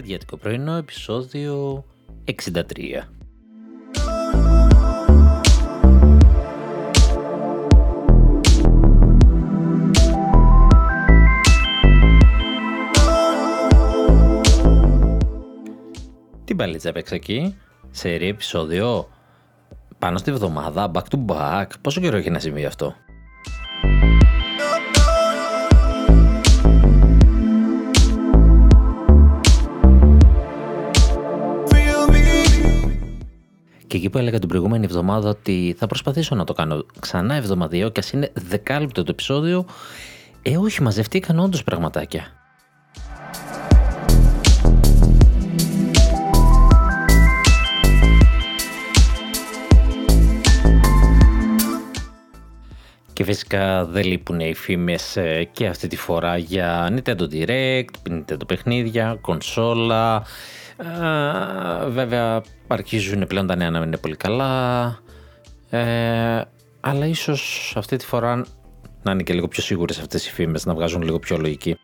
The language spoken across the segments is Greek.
Νιτεντιατικό πρωινό, επεισόδιο 63. Τι μπαλίτσα έπαιξε εκεί, σε επεισόδιο, πάνω στη βδομάδα, back to back, πόσο καιρό έχει να συμβεί αυτό; Και εκεί που έλεγα την προηγούμενη εβδομάδα ότι θα προσπαθήσω να το κάνω ξανά εβδομαδιαίο και ας είναι δεκάλεπτο το επεισόδιο, ε όχι μαζευτήκαν όντως πραγματάκια. Και φυσικά δεν λείπουν οι φήμες ε, και αυτή τη φορά για Nintendo Direct, Nintendo παιχνίδια, κονσόλα. Ε, βέβαια αρχίζουν πλέον τα νέα να μην είναι πολύ καλά. Ε, αλλά ίσως αυτή τη φορά να είναι και λίγο πιο σίγουρες αυτές οι φήμες, να βγάζουν λίγο πιο λογική.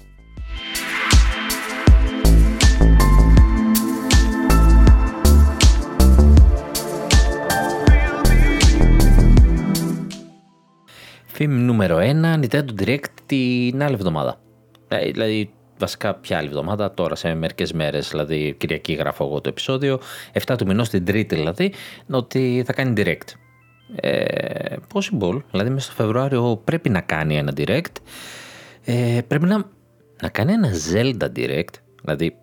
Φήμη νούμερο 1, Nintendo Direct την άλλη εβδομάδα. Ε, δηλαδή, βασικά ποια άλλη εβδομάδα, τώρα σε μερικές μέρες, δηλαδή Κυριακή γράφω εγώ το επεισόδιο, 7 του μηνός την Τρίτη δηλαδή, ότι θα κάνει Direct. Ε, possible, δηλαδή μέσα στο Φεβρουάριο πρέπει να κάνει ένα Direct. Ε, πρέπει να, να κάνει ένα Zelda Direct, δηλαδή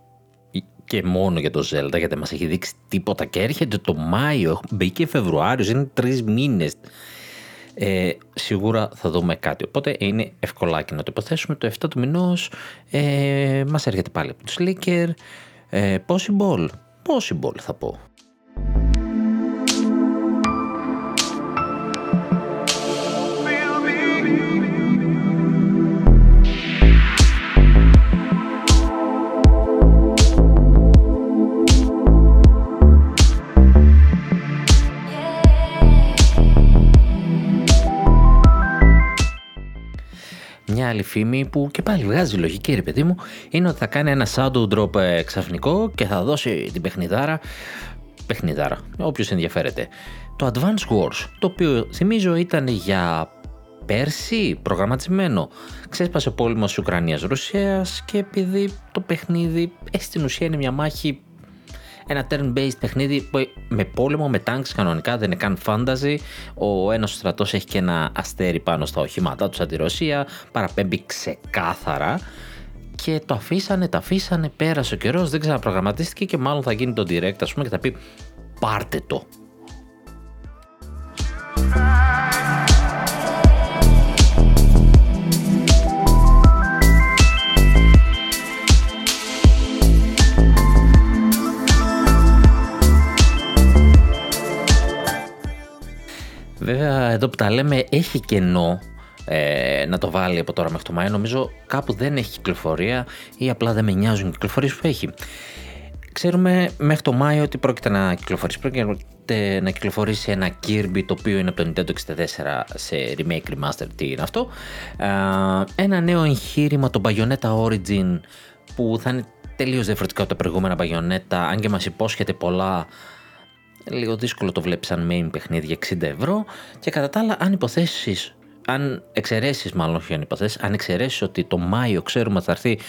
και μόνο για το Zelda, γιατί μας έχει δείξει τίποτα και έρχεται το Μάιο, μπήκε Φεβρουάριος, είναι τρεις μήνες ε, σίγουρα θα δούμε κάτι. Οπότε είναι ευκολάκι να το υποθέσουμε. Το 7 του μηνός ε, μας έρχεται πάλι από τους Slicker. Ε, possible. Possible θα πω. Μια άλλη φήμη που και πάλι βγάζει λογική ρε παιδί μου είναι ότι θα κάνει ένα shadow drop ε, ξαφνικό και θα δώσει την παιχνιδάρα παιχνιδάρα, όποιος ενδιαφέρεται το Advance Wars, το οποίο θυμίζω ήταν για πέρσι προγραμματισμένο. Ξέσπασε ο πόλεμος Ουκρανίας-Ρωσίας και επειδή το παιχνίδι ε, στην ουσία είναι μια μάχη ένα turn-based παιχνίδι με πόλεμο, με tanks κανονικά, δεν είναι καν fantasy. Ο ένας στρατός έχει και ένα αστέρι πάνω στα οχήματά του σαν τη Ρωσία, παραπέμπει ξεκάθαρα και το αφήσανε, το αφήσανε, πέρασε ο καιρός, δεν ξαναπρογραμματίστηκε και μάλλον θα γίνει το direct ας πούμε και θα πει πάρτε το. Βέβαια εδώ που τα λέμε έχει κενό ε, να το βάλει από τώρα μέχρι το Μάιο. Νομίζω κάπου δεν έχει κυκλοφορία ή απλά δεν με νοιάζουν οι κυκλοφορίες που έχει. Ξέρουμε μέχρι το Μάιο ότι πρόκειται να κυκλοφορήσει. Πρόκειται να κυκλοφορήσει ένα Kirby το οποίο είναι από το Nintendo 64 σε remake remaster. Τι είναι αυτό. Ε, ένα νέο εγχείρημα, το Bayonetta Origin που θα είναι τελείως διαφορετικό από τα προηγούμενα Bayonetta αν και μας υπόσχεται πολλά λίγο δύσκολο το βλέπεις σαν main παιχνίδι 60 ευρώ και κατά τα άλλα αν υποθέσεις, αν εξαιρέσεις μάλλον όχι αν υποθέσεις, αν εξαιρέσεις ότι το Μάιο ξέρουμε ότι θα έρθει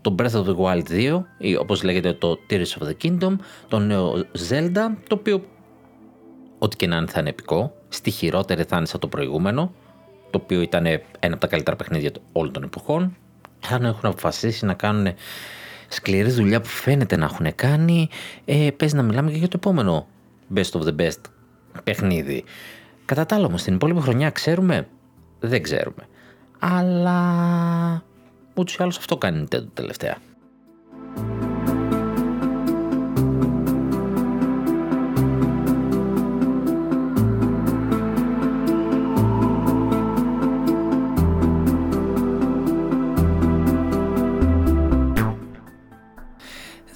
το Breath of the Wild 2 ή όπως λέγεται το Tears of the Kingdom, το νέο Zelda, το οποίο ό,τι και να είναι θα είναι επικό, στη χειρότερη θα είναι σαν το προηγούμενο, το οποίο ήταν ένα από τα καλύτερα παιχνίδια όλων των εποχών, αν έχουν αποφασίσει να κάνουν σκληρή δουλειά που φαίνεται να έχουν κάνει, ε, παίζει να μιλάμε και για το επόμενο best of the best παιχνίδι. Κατά τα άλλα όμως, την υπόλοιπη χρονιά ξέρουμε, δεν ξέρουμε. Αλλά ούτως ή άλλως αυτό κάνει η Nintendo τελευταία.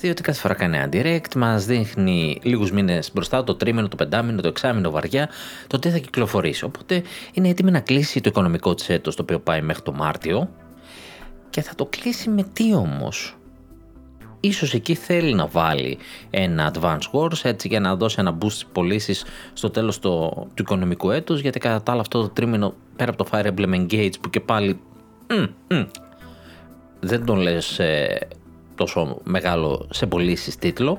Διότι κάθε φορά κάνει ένα direct, μας δείχνει λίγους μήνες μπροστά, το τρίμηνο, το πεντάμινο, το εξάμηνο βαριά, το τι θα κυκλοφορήσει. Οπότε είναι έτοιμη να κλείσει το οικονομικό της έτος, το οποίο πάει μέχρι το Μάρτιο. Και θα το κλείσει με τι όμως; ίσως εκεί θέλει να βάλει ένα advance wars έτσι για να δώσει ένα boost στις πωλήσεις στο τέλος το, του οικονομικού έτους γιατί κατά τα άλλα αυτό το τρίμηνο πέρα από το Fire Emblem Engage που και πάλι δεν τον λες ε, τόσο μεγάλο σε πωλήσεις τίτλο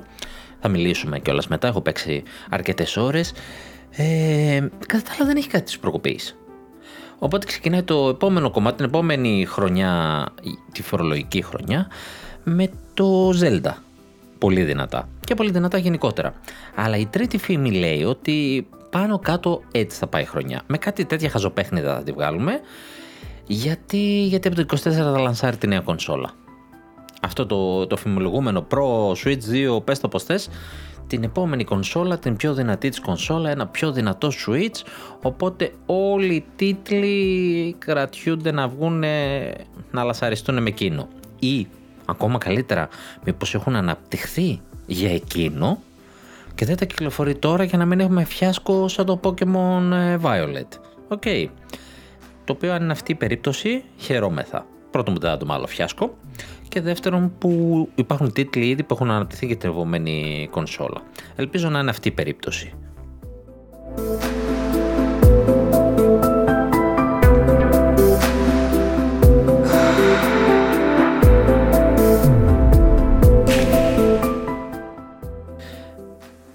θα μιλήσουμε κιόλας μετά, έχω παίξει αρκετές ώρες ε, κατά τα άλλα δεν έχει κάτι της προκοπής Οπότε ξεκινάει το επόμενο κομμάτι, την επόμενη χρονιά, τη φορολογική χρονιά, με το Zelda. Πολύ δυνατά. Και πολύ δυνατά γενικότερα. Αλλά η τρίτη φήμη λέει ότι πάνω κάτω έτσι θα πάει η χρονιά. Με κάτι τέτοια χαζοπέχνιδα θα τη βγάλουμε. Γιατί, γιατί από το 24 θα λανσάρει τη νέα κονσόλα. Αυτό το, το φημολογούμενο Pro Switch 2, πες το πως θες, την επόμενη κονσόλα, την πιο δυνατή της κονσόλα, ένα πιο δυνατό Switch, οπότε όλοι οι τίτλοι κρατιούνται να βγουν να λασαριστούν με εκείνο. Ή ακόμα καλύτερα, μήπως έχουν αναπτυχθεί για εκείνο και δεν τα κυκλοφορεί τώρα για να μην έχουμε φιάσκο σαν το Pokemon ε, Violet. OK. Okay. Το οποίο αν είναι αυτή η περίπτωση, χαιρόμεθα. Πρώτον που δεν θα το μάλλον φιάσκο και δεύτερον που υπάρχουν τίτλοι ήδη που έχουν αναπτυχθεί και την επόμενη κονσόλα. Ελπίζω να είναι αυτή η περίπτωση.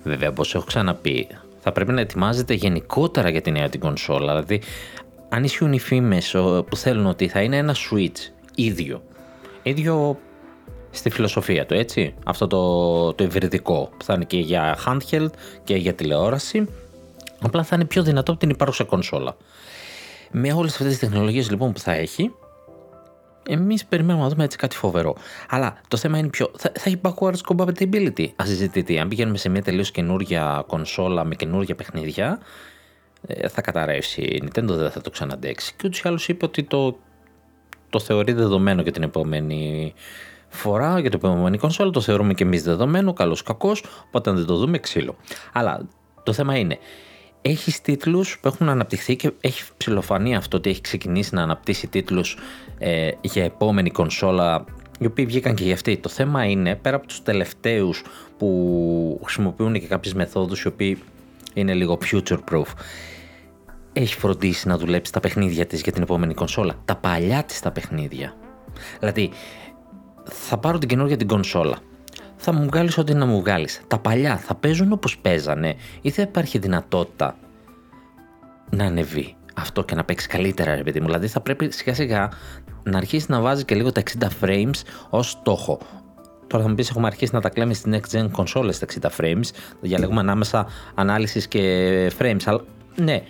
Βέβαια, όπως έχω ξαναπεί, θα πρέπει να ετοιμάζεται γενικότερα για τη νέα την κονσόλα. Δηλαδή, αν ισχύουν οι φήμες που θέλουν ότι θα είναι ένα Switch ίδιο ίδιο στη φιλοσοφία του, έτσι. Αυτό το, το υβριδικό που θα είναι και για handheld και για τηλεόραση. Απλά θα είναι πιο δυνατό από την υπάρχουσα κονσόλα. Με όλες αυτές τις τεχνολογίες λοιπόν που θα έχει, εμείς περιμένουμε να δούμε έτσι κάτι φοβερό. Αλλά το θέμα είναι πιο. Θα, θα έχει backwards compatibility. Α συζητηθεί. Αν πηγαίνουμε σε μια τελείως καινούργια κονσόλα με καινούργια παιχνίδια, ε, θα καταρρεύσει. Η Nintendo δεν θα το ξαναντέξει. Και ούτως ή άλλως είπε ότι το το θεωρεί δεδομένο για την επόμενη φορά, για την επόμενη κονσόλα, το θεωρούμε και εμείς δεδομένο, καλός κακός, οπότε δεν το δούμε ξύλο. Αλλά το θέμα είναι, έχεις τίτλους που έχουν αναπτυχθεί και έχει ψηλοφανεί αυτό ότι έχει ξεκινήσει να αναπτύσσει τίτλους ε, για επόμενη κονσόλα, οι οποίοι βγήκαν και για αυτή. Το θέμα είναι, πέρα από τους τελευταίους που χρησιμοποιούν και κάποιες μεθόδους οι οποίοι είναι λίγο future proof, έχει φροντίσει να δουλέψει τα παιχνίδια της για την επόμενη κονσόλα; Τα παλιά της τα παιχνίδια. Δηλαδή, θα πάρω την καινούργια την κονσόλα. Θα μου βγάλεις ό,τι να μου βγάλεις. Τα παλιά θα παίζουν όπως παίζανε, ή θα υπάρχει δυνατότητα να ανεβεί αυτό και να παίξει καλύτερα, ρε παιδί μου; Δηλαδή, θα πρέπει σιγά σιγά να αρχίσει να βάζει και λίγο τα 60 frames ως στόχο. Τώρα θα μου πεις: Έχουμε αρχίσει να τα κλαίμε στην next gen κονσόλε τα 60 frames. Διαλέγουμε ανάμεσα ανάλυσης και frames. Αλλά ναι,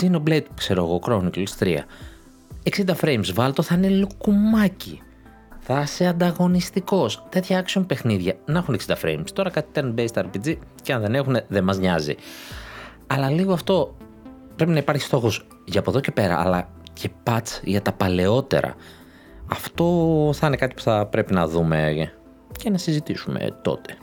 Xenoblade, ξέρω εγώ, Chronicles 3. 60 frames βάλτο θα είναι λουκουμάκι. Θα είσαι ανταγωνιστικός. Τέτοια action παιχνίδια να έχουν 60 frames. Τώρα κάτι turn-based RPG και αν δεν έχουν, δεν μας νοιάζει. Αλλά λίγο αυτό πρέπει να υπάρχει στόχος για από εδώ και πέρα, αλλά και patch για τα παλαιότερα. Αυτό θα είναι κάτι που θα πρέπει να δούμε και να συζητήσουμε τότε.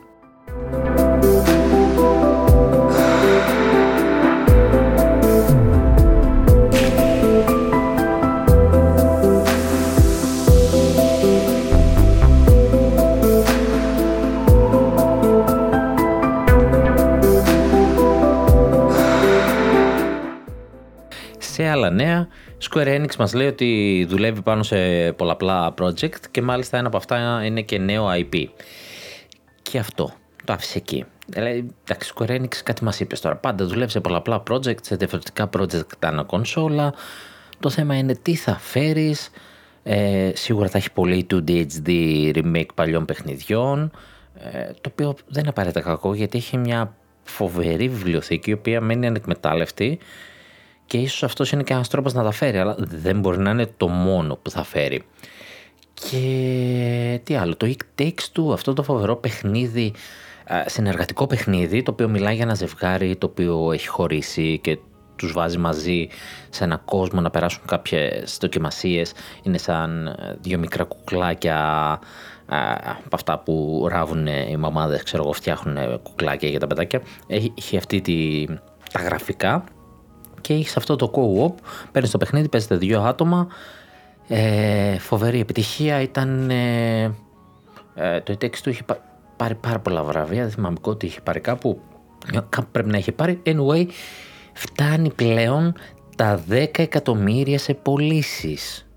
Σε άλλα νέα, Square Enix μας λέει ότι δουλεύει πάνω σε πολλαπλά project και μάλιστα ένα από αυτά είναι και νέο IP. Και αυτό, το άφησε εκεί. Δηλαδή, εντάξει, Square Enix κάτι μας είπες τώρα. Πάντα δουλεύει σε πολλαπλά project, σε διαφορετικά project ανά κονσόλα. Το θέμα είναι τι θα φέρεις. Ε, σίγουρα θα έχει πολύ 2D HD remake παλιών παιχνιδιών. Ε, το οποίο δεν είναι απαραίτητα κακό γιατί έχει μια φοβερή βιβλιοθήκη η οποία μένει ανεκμετάλλευτη και ίσως αυτός είναι και ένας τρόπος να τα φέρει, αλλά δεν μπορεί να είναι το μόνο που θα φέρει. Και τι άλλο, το It Takes Two, αυτό το φοβερό παιχνίδι, συνεργατικό παιχνίδι, το οποίο μιλάει για ένα ζευγάρι το οποίο έχει χωρίσει και τους βάζει μαζί σε ένα κόσμο να περάσουν κάποιες δοκιμασίες. Είναι σαν ε, δύο μικρά κουκλάκια από αυτά που ράβουν οι μαμάδες, ξέρω εγώ, φτιάχνουν κουκλάκια για τα παιδάκια. Έχει αυτή τη, τα γραφικά και έχεις αυτό το co-op, παίρνεις το παιχνίδι, παίζετε δύο άτομα. Ε, φοβερή επιτυχία ήταν. Ε, Ε, το e του είχε πάρει πάρα πολλά βραβεία, δεν θυμάμαι ότι είχε πάρει κάπου, κάπου πρέπει να είχε πάρει. Anyway, φτάνει πλέον τα 10 εκατομμύρια σε πωλήσεις.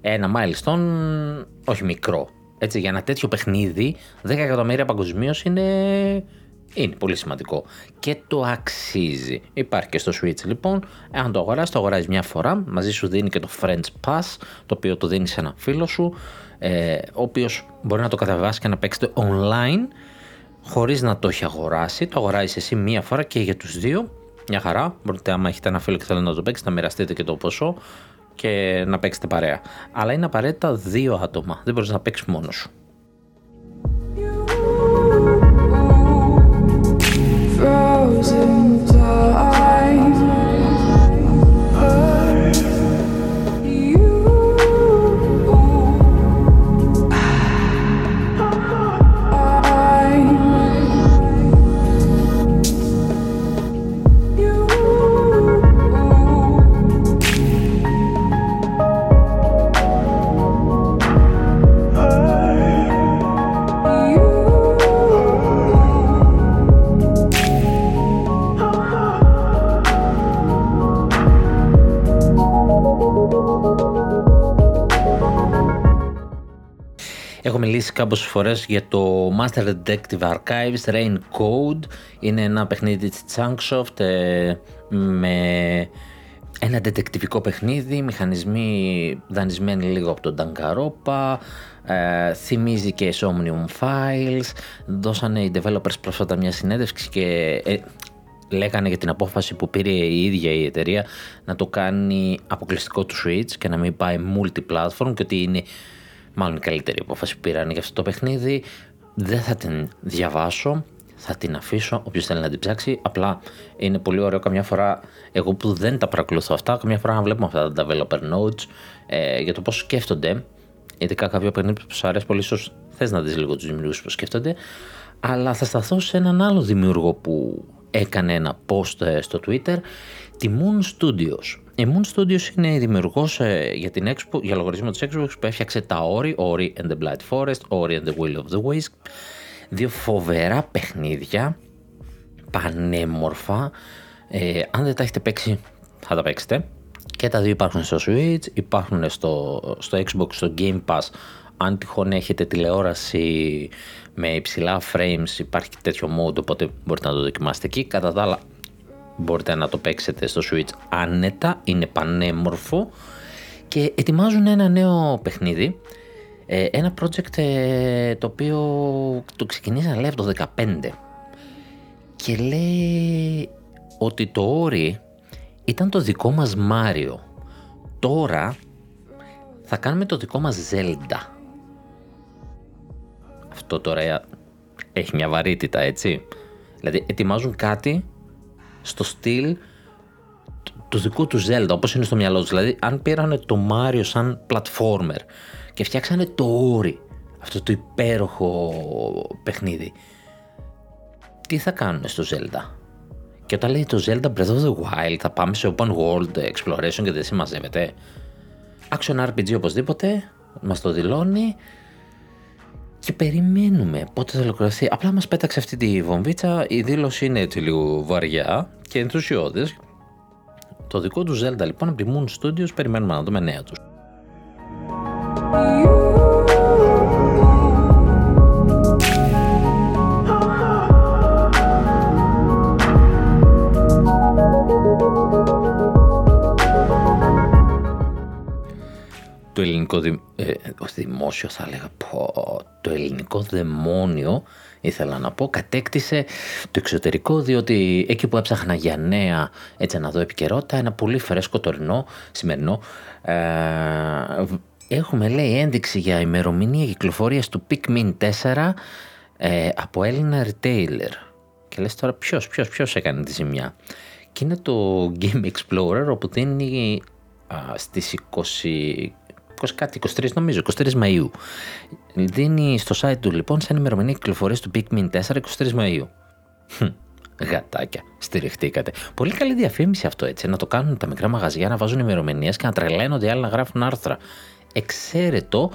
Ένα milestone όχι μικρό. Έτσι, για ένα τέτοιο παιχνίδι, 10 εκατομμύρια παγκοσμίως είναι, είναι πολύ σημαντικό. Και το αξίζει. Υπάρχει και στο Switch λοιπόν. Αν το αγοράσει, το αγοράζεις μια φορά. Μαζί σου δίνει και το Friends Pass, το οποίο το δίνεις σε ένα φίλο σου, ε, ο οποίος μπορεί να το καταβάσει και να παίξετε online χωρίς να το έχει αγοράσει. Το αγοράζεις εσύ μία φορά και για τους δύο. Μια χαρά. Μπορείτε, άμα έχετε ένα φίλο και θέλετε να το παίξετε, να μοιραστείτε και το ποσό και να παίξετε παρέα. Αλλά είναι απαραίτητα δύο άτομα. Δεν μπορείς να παίξεις μόνος σου. Έχω μιλήσει κάποιες φορές για το Master Detective Archives Rain Code. Είναι ένα παιχνίδι της Chunksoft ε, με ένα detectivικό παιχνίδι, μηχανισμοί δανεισμένοι λίγο από τον Danganronpa, ε, θυμίζει και Somnium Files, δώσανε οι developers πρόσφατα μια συνέντευξη και ε, λέγανε για την απόφαση που πήρε η ίδια η εταιρεία να το κάνει αποκλειστικό του Switch και να μην πάει multi-platform και ότι είναι μάλλον η καλύτερη απόφαση που πήραν για αυτό το παιχνίδι. Δεν θα την διαβάσω, θα την αφήσω όποιος θέλει να την ψάξει. Απλά είναι πολύ ωραίο καμιά φορά, εγώ που δεν τα παρακολουθώ αυτά, καμιά φορά να βλέπουμε αυτά τα developer notes ε, για το πώς σκέφτονται. Ειδικά κάποιο παιχνίδι που σου αρέσει πολύ, ίσως θες να δεις λίγο τους δημιουργούς που σκέφτονται. Αλλά θα σταθώ σε έναν άλλο δημιουργό που έκανε ένα post ε, στο Twitter, τη Moon Studios. Η Moon Studios είναι η δημιουργός ε, για, την Expo, για λογαριασμό της Xbox που έφτιαξε τα Ori, Ori and the Blind Forest, Ori and the Will of the Wisp. Δύο φοβερά παιχνίδια, πανέμορφα. Ε, αν δεν τα έχετε παίξει, θα τα παίξετε. Και τα δύο υπάρχουν στο Switch, υπάρχουν στο, στο Xbox, στο Game Pass. Αν τυχόν έχετε τηλεόραση με υψηλά frames, υπάρχει τέτοιο mode, οπότε μπορείτε να το δοκιμάσετε εκεί. Κατά τα άλλα, μπορείτε να το παίξετε στο Switch άνετα, είναι πανέμορφο και ετοιμάζουν ένα νέο παιχνίδι, ε, ένα project ε, το οποίο το ξεκινήσαν λέει από το 2015 και λέει ότι το όρι ήταν το δικό μας Μάριο. Τώρα θα κάνουμε το δικό μας Zelda. Αυτό τώρα έχει μια βαρύτητα έτσι. Δηλαδή ετοιμάζουν κάτι στο στυλ του δικού του Zelda, όπως είναι στο μυαλό τους. Δηλαδή, αν πήρανε το Mario σαν platformer και φτιάξανε το Ori, αυτό το υπέροχο παιχνίδι, τι θα κάνουν στο Zelda; Και όταν λέει το Zelda Breath of the Wild, θα πάμε σε open world exploration και δεν συμμαζεύεται. Action RPG οπωσδήποτε, μας το δηλώνει και περιμένουμε πότε θα ολοκληρωθεί. Απλά μας πέταξε αυτή τη βομβίτσα, η δήλωση είναι έτσι λίγο βαριά και ενθουσιώδης. Το δικό του Zelda λοιπόν από τη Moon Studios περιμένουμε να δούμε νέα τους. το ελληνικό δη, ε, δημόσιος θα έλεγα πω, το ελληνικό δαιμόνιο ήθελα να πω κατέκτησε το εξωτερικό διότι εκεί που έψαχνα για νέα έτσι να δω επικαιρότητα ένα πολύ φρέσκο τωρινό σημερινό ε, έχουμε λέει ένδειξη για ημερομηνία κυκλοφορίας του Pikmin 4 ε, από Έλληνα retailer και λες τώρα ποιος, ποιος, ποιος έκανε τη ζημιά. Και είναι το Game Explorer όπου δίνει α, στις 20 20 κάτι, 23 νομίζω, 23 Μαΐου. Δίνει στο site του λοιπόν σαν ημερομηνία κυκλοφορίας του Pikmin 4 23 Μαΐου. Γατάκια, στηριχτήκατε. Πολύ καλή διαφήμιση αυτό έτσι. Να το κάνουν τα μικρά μαγαζιά να βάζουν ημερομηνίες και να τρελαίνονται οι άλλοι να γράφουν άρθρα. Εξαίρετο,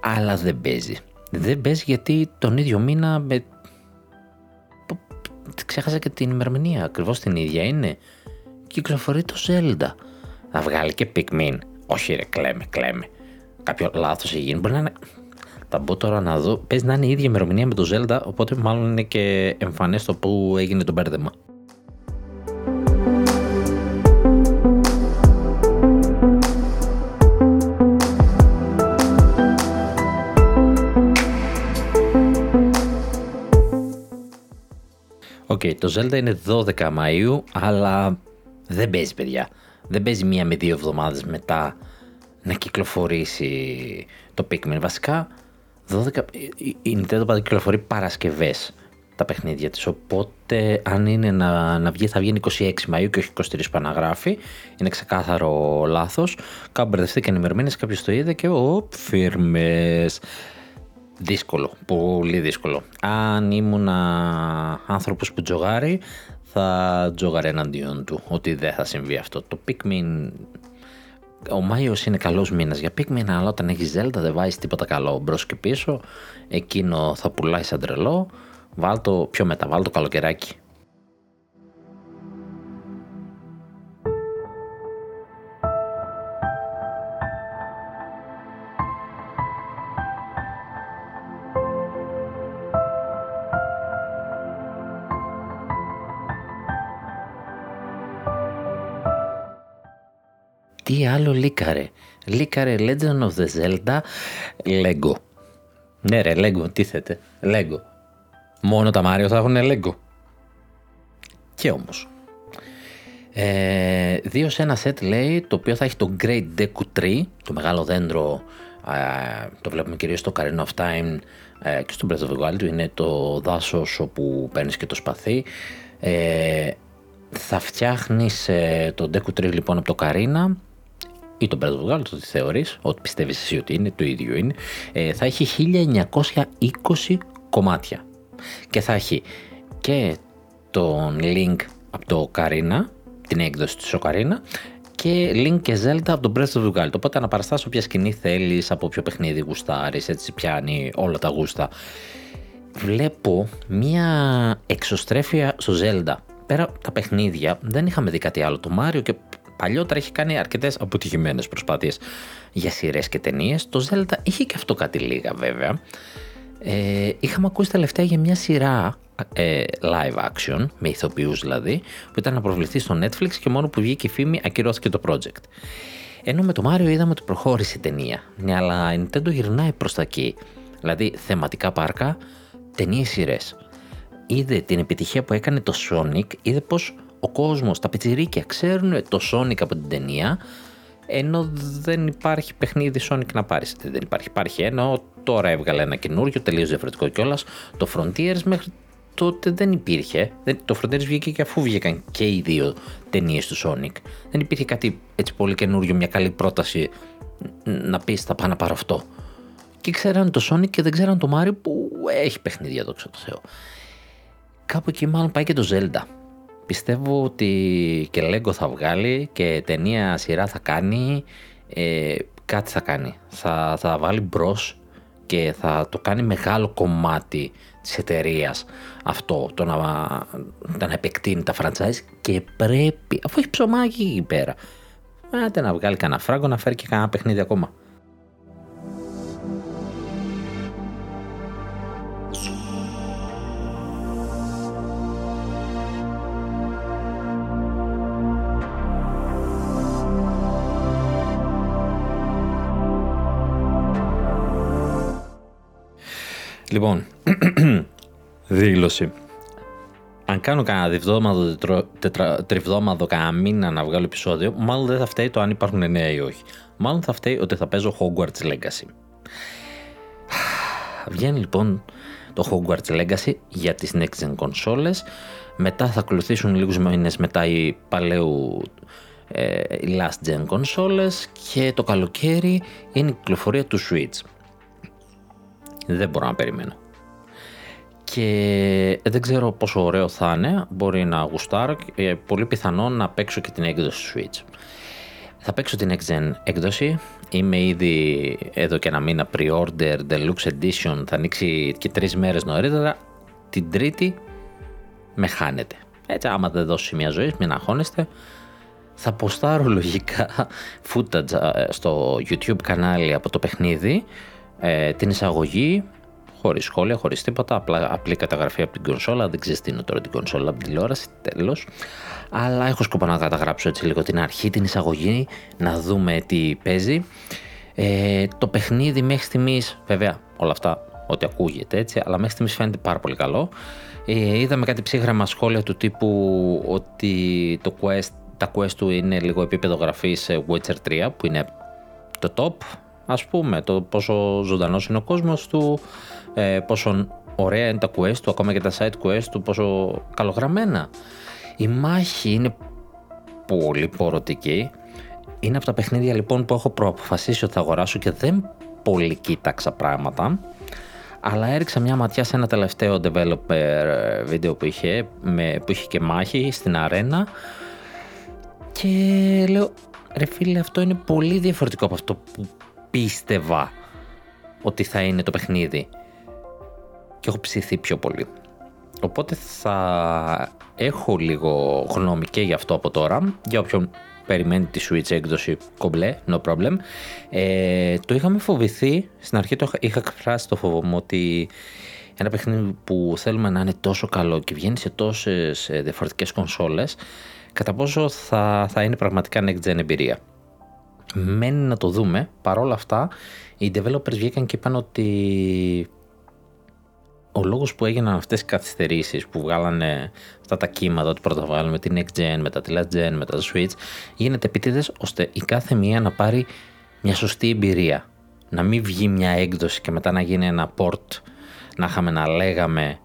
αλλά δεν παίζει. Δεν παίζει γιατί τον ίδιο μήνα με... Ξέχασα και την ημερομηνία, ακριβώς την ίδια είναι. Κυκλοφορεί το Zelda. Θα βγάλει και Pikmin. Όχι ρε, κλαίμε, κλαίμε. Κάποιο λάθος έχει γίνει. Μπορεί να είναι... Θα μπω τώρα να δω. Παίζει να είναι η ίδια ημερομηνία με το Zelda, οπότε μάλλον είναι και εμφανές το που έγινε το μπέρδεμα. OK, okay, το Zelda είναι 12 Μαΐου, αλλά δεν παίζει παιδιά. Δεν παίζει μία με δύο εβδομάδες μετά να κυκλοφορήσει το Pikmin. Βασικά, 12, η Nintendo πάντα κυκλοφορεί Παρασκευές τα παιχνίδια της, οπότε αν είναι να, να βγει θα βγει 26 Μαΐου και όχι 23 που αναγράφει, είναι ξεκάθαρο λάθος. Κάπου μπερδευτήκαν οι ημερομήνες, κάποιος το είδε και ο φίρμες. Δύσκολο, πολύ δύσκολο. Αν ήμουν άνθρωπος που τζογάρει, θα τζόγαρε εναντίον του ότι δεν θα συμβεί αυτό. Το Pikmin ο Μάιος είναι καλός μήνας για Pikmin, αλλά όταν έχεις Zelda δεν βάζεις τίποτα καλό μπρος και πίσω. Εκείνο θα πουλάει σαν τρελό. Βάλ το πιο μετά, βάλ το καλοκαιράκι. Τι άλλο λίκαρε. Λίκαρε Legend of the Zelda Lego. Ναι ρε, Lego, τι θέτε. Lego. Μόνο τα Mario θα έχουν Lego. Και όμως. Ε, δύο σε ένα set λέει, το οποίο θα έχει το Great Deku Tree, το μεγάλο δέντρο, ε, το βλέπουμε κυρίως στο Ocarina of Time ε, και στο Breath of the Wild, είναι το δάσος όπου παίρνεις και το σπαθί. Ε, θα φτιάχνεις ε, το Deku Tree λοιπόν από το Καρίνα ή τον Breath το τι θεωρείς, ό,τι πιστεύεις εσύ ότι είναι, το ίδιο είναι, ε, θα έχει 1920 κομμάτια και θα έχει και τον link από το Ocarina, την έκδοση της Ocarina και Link και Zelda από τον Breath of the Wild. Οπότε να παραστάς όποια σκηνή θέλεις, από ποιο παιχνίδι γουστάρεις, έτσι πιάνει όλα τα γούστα. Βλέπω μια εξωστρέφεια στο Zelda. Πέρα τα παιχνίδια δεν είχαμε δει κάτι άλλο. Το Mario και παλιότερα έχει κάνει αρκετές αποτυχημένες προσπάθειες για σειρές και ταινίες. Το Zelda είχε και αυτό κάτι λίγα βέβαια. Ε, είχαμε ακούσει τελευταία για μια σειρά ε, live action, με ηθοποιούς δηλαδή, που ήταν να προβληθεί στο Netflix και μόνο που βγήκε η φήμη ακυρώθηκε το project. Ενώ με το Μάριο είδαμε ότι προχώρησε η ταινία. Ναι, αλλά η Nintendo γυρνάει προς τα εκεί. Δηλαδή θεματικά πάρκα, ταινίες σειρές. Είδε την επιτυχία που έκανε το Sonic, είδε πως ο κόσμος, τα πιτσιρίκια ξέρουν το Sonic από την ταινία, ενώ δεν υπάρχει παιχνίδι Sonic να πάρεις. Δεν υπάρχει, υπάρχει ένα, τώρα έβγαλε ένα καινούριο, τελείως διαφορετικό κιόλας. Το Frontiers μέχρι τότε δεν υπήρχε. Το Frontiers βγήκε και αφού βγήκαν και οι δύο ταινίες του Sonic. Δεν υπήρχε κάτι έτσι πολύ καινούριο, μια καλή πρόταση να πεις θα πάω να πάρω αυτό. Και ξέραν το Sonic και δεν ξέραν το Mario που έχει παιχνίδια, δόξα τω Θεώ. Κάπου εκεί μάλλον πάει και το Zelda. Πιστεύω ότι και Lego θα βγάλει και ταινία σειρά θα κάνει, ε, κάτι θα κάνει. Θα, θα βάλει μπρος και θα το κάνει μεγάλο κομμάτι της εταιρείας αυτό, το να, να επεκτείνει τα franchise και πρέπει, αφού έχει ψωμάκι εκεί πέρα, άντε να βγάλει κανένα φράγκο να φέρει και κανένα παιχνίδι ακόμα. Λοιπόν, δήλωση. Αν κάνω κανένα διβδόμαδο, τετρα, τριβδόμαδο, κανένα μήνα να βγάλω επεισόδιο, μάλλον δεν θα φταίει το αν υπάρχουν νέα ή όχι. Μάλλον θα φταίει ότι θα παίζω Hogwarts Legacy. Βγαίνει λοιπόν το Hogwarts Legacy για τις Next Gen consoles. Μετά θα ακολουθήσουν λίγους μήνες μετά οι παλαιού ε, Last Gen consoles και το καλοκαίρι είναι η κυκλοφορία του Switch. Δεν μπορώ να περιμένω. Και δεν ξέρω πόσο ωραίο θα είναι, μπορεί να γουστάρω και πολύ πιθανό να παίξω και την έκδοση Switch. Θα παίξω την Next Gen έκδοση. Είμαι ήδη εδώ και ένα μήνα pre-order Deluxe Edition. Θα ανοίξει και τρεις μέρες νωρίτερα. Την τρίτη με χάνετε. Έτσι, άμα δεν δώσει μια ζωή, μην αγχώνεστε. Θα ποστάρω λογικά footage ε, στο YouTube κανάλι από το παιχνίδι, ε, την εισαγωγή, χωρίς σχόλια, χωρίς τίποτα, απλά απλή καταγραφή από την κονσόλα. Δεν ξέρεις τι είναι τώρα την κονσόλα από την τηλεόραση, τέλος. Αλλά έχω σκοπό να καταγράψω έτσι λίγο την αρχή, την εισαγωγή, να δούμε τι παίζει. Ε, το παιχνίδι μέχρι στιγμής, βέβαια, όλα αυτά ό,τι ακούγεται έτσι, αλλά μέχρι στιγμής φαίνεται πάρα πολύ καλό. Ε, είδαμε κάτι ψύχραμα σχόλια του τύπου ότι το quest, τα quest του είναι λίγο επίπεδο γραφής Witcher 3 που είναι το top ας πούμε το πόσο ζωντανός είναι ο κόσμος του ε, πόσο ωραία είναι τα quest του ακόμα και τα side quest του πόσο καλογραμμένα. Η μάχη είναι πολύ πορωτική. Είναι από τα παιχνίδια λοιπόν που έχω προαποφασίσει ότι θα αγοράσω και δεν πολύ κοίταξα πράγματα αλλά έριξα μια ματιά σε ένα τελευταίο developer βίντεο που είχε, με, που είχε και μάχη στην αρένα. Και λέω ρε φίλε αυτό είναι πολύ διαφορετικό από αυτό που πίστευα ότι θα είναι το παιχνίδι και έχω ψηθεί πιο πολύ. Οπότε θα έχω λίγο γνώμη και γι' αυτό από τώρα, για όποιον περιμένει τη Switch έκδοση κομπλέ, no problem. Ε, το είχαμε φοβηθεί, στην αρχή το είχα εκφράσει το φόβο μου ότι ένα παιχνίδι που θέλουμε να είναι τόσο καλό και βγαίνει σε τόσες ε, διαφορετικές κονσόλες, κατά πόσο θα, θα είναι πραγματικά next gen εμπειρία. Μένει να το δούμε, παρόλα αυτά οι developers βγήκαν και είπαν ότι ο λόγος που έγιναν αυτές οι καθυστερήσεις που βγάλανε αυτά τα κύματα ότι πρώτα βγάλουμε την Next Gen, μετά τη Last Gen, μετά το Switch γίνεται επίτηδες ώστε η κάθε μία να πάρει μια σωστή εμπειρία να μην βγει μια έκδοση και μετά να γίνει ένα port να είχαμε να λέγαμε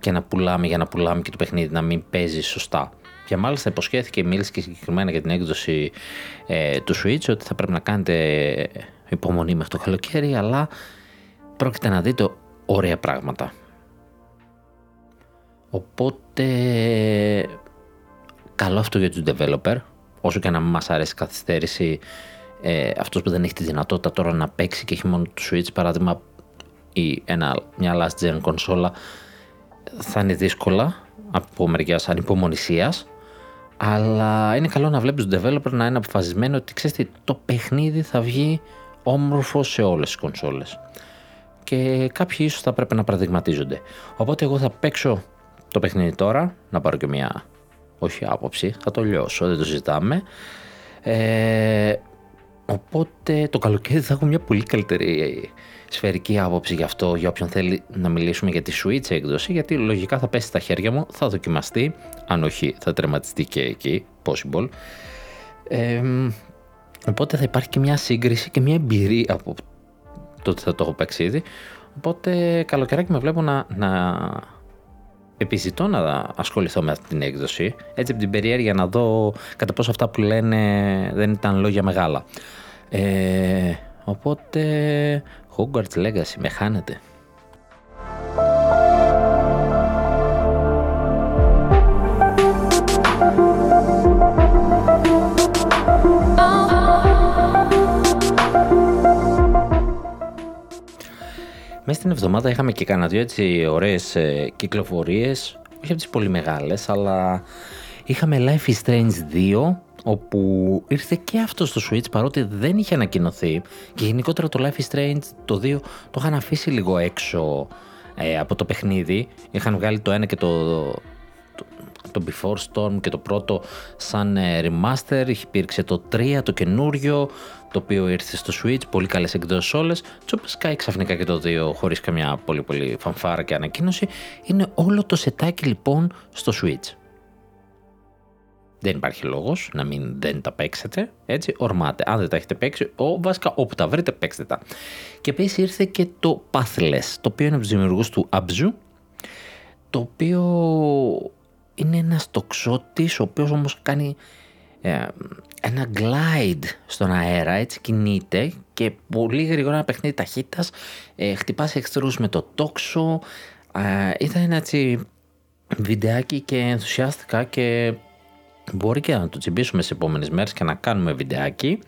και να πουλάμε για να πουλάμε και το παιχνίδι να μην παίζει σωστά. Και μάλιστα υποσχέθηκε, μίλησε και συγκεκριμένα για την έκδοση ε, του Switch ότι θα πρέπει να κάνετε υπομονή μέχρι το καλοκαίρι, αλλά πρόκειται να δείτε ωραία πράγματα. Οπότε καλό αυτό για τους developer, όσο και να μην μας αρέσει η καθυστέρηση, ε, αυτός που δεν έχει τη δυνατότητα τώρα να παίξει και έχει μόνο το Switch παράδειγμα ή ένα, μια last gen κονσόλα θα είναι δύσκολα από μεριά ανυπομονησίας αλλά είναι καλό να βλέπεις τον developer να είναι αποφασισμένο ότι ξέρεις τι, το παιχνίδι θα βγει όμορφο σε όλες τις κονσόλες και κάποιοι ίσως θα πρέπει να παραδειγματίζονται οπότε εγώ θα παίξω το παιχνίδι τώρα, να πάρω και μια όχι άποψη, θα το λιώσω, δεν το συζητάμε. Ε, οπότε το καλοκαίρι θα έχω μια πολύ καλύτερη σφαιρική άποψη γι' αυτό, για όποιον θέλει να μιλήσουμε για τη Switch έκδοση, γιατί λογικά θα πέσει στα χέρια μου, θα δοκιμαστεί, αν όχι θα τερματιστεί και εκεί, possible. Ε, οπότε θα υπάρχει και μια σύγκριση και μια εμπειρία από το ότι θα το έχω παίξει ήδη. Οπότε καλοκαιράκι με βλέπω να, να επιζητώ να ασχοληθώ με αυτή την έκδοση, έτσι από την περιέργεια να δω κατά πόσο αυτά που λένε δεν ήταν λόγια μεγάλα. Ε, οπότε, Hogwarts Legacy, με χάνετε. Μέσα στην εβδομάδα είχαμε και κανένα δύο έτσι ωραίες ε, κυκλοφορίες, όχι από τις πολύ μεγάλες, αλλά είχαμε Life is Strange 2, όπου ήρθε και αυτό στο Switch παρότι δεν είχε ανακοινωθεί και γενικότερα το Life is Strange το 2 το είχαν αφήσει λίγο έξω ε, από το παιχνίδι. Είχαν βγάλει το ένα και το, το Before Storm και το πρώτο σαν ε, remaster, υπήρξε το 3 το καινούριο το οποίο ήρθε στο Switch, πολύ καλές εκδόσεις όλες και όπως σκάει ξαφνικά και το 2 χωρίς καμιά πολύ πολύ φανφάρα και ανακοίνωση είναι όλο το σετάκι λοιπόν στο Switch. Δεν υπάρχει λόγος να μην δεν τα παίξετε. Έτσι, ορμάτε. Αν δεν τα έχετε παίξει, ο, βασικά όπου τα βρείτε, παίξτε τα. Και επίσης ήρθε και το Pathless, το οποίο είναι από τους δημιουργούς του Abzu, το οποίο είναι ένας τοξότης ο οποίος όμως κάνει ε, ένα glide στον αέρα, έτσι κινείται και πολύ γρήγορα ένα παιχνίδι ταχύτητας ε, χτυπάς εχθρούς με το τόξο ε, ήταν ένα έτσι βιντεάκι και ενθουσιάστηκα και μπορεί και να το τσιμπήσουμε σε επόμενες μέρες και να κάνουμε βιντεάκι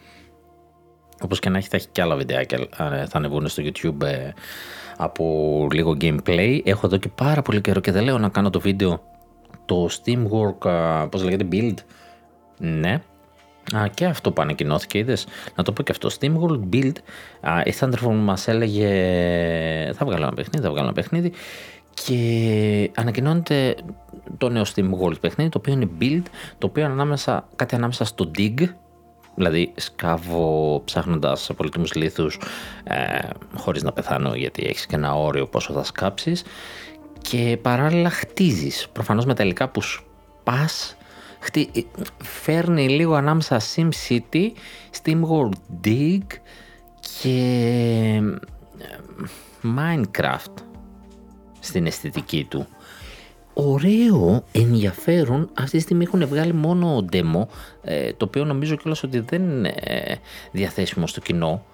όπως και να έχει θα έχει και άλλα βιντεάκια θα ανεβούν στο YouTube ε, από λίγο gameplay έχω εδώ και πάρα πολύ καιρό και δεν λέω να κάνω το βίντεο το Steamwork πώς λέγεται build ναι Α, και αυτό που ανακοινώθηκε, είδες. Να το πω και αυτό. Steamworld Build. Α, η Thunderfall μας έλεγε. Θα βγάλω ένα παιχνίδι, θα βγάλω ένα παιχνίδι. Και ανακοινώνεται το νέο SteamWorld παιχνίδι, το οποίο είναι Build, το οποίο είναι ανάμεσα, κάτι ανάμεσα στο Dig, δηλαδή σκάβω ψάχνοντας πολύτιμους λίθους ε, χωρίς να πεθάνω γιατί έχεις και ένα όριο πόσο θα σκάψεις και παράλληλα χτίζεις, προφανώς με τα υλικά που σπάς χτι... φέρνει λίγο ανάμεσα SimCity, SteamWorld Dig και ε, Minecraft στην αισθητική του. Ωραίο, ενδιαφέρον. Αυτή τη στιγμή έχουν βγάλει μόνο demo, ε, το οποίο νομίζω κιόλας ότι δεν είναι ε, διαθέσιμο στο κοινό.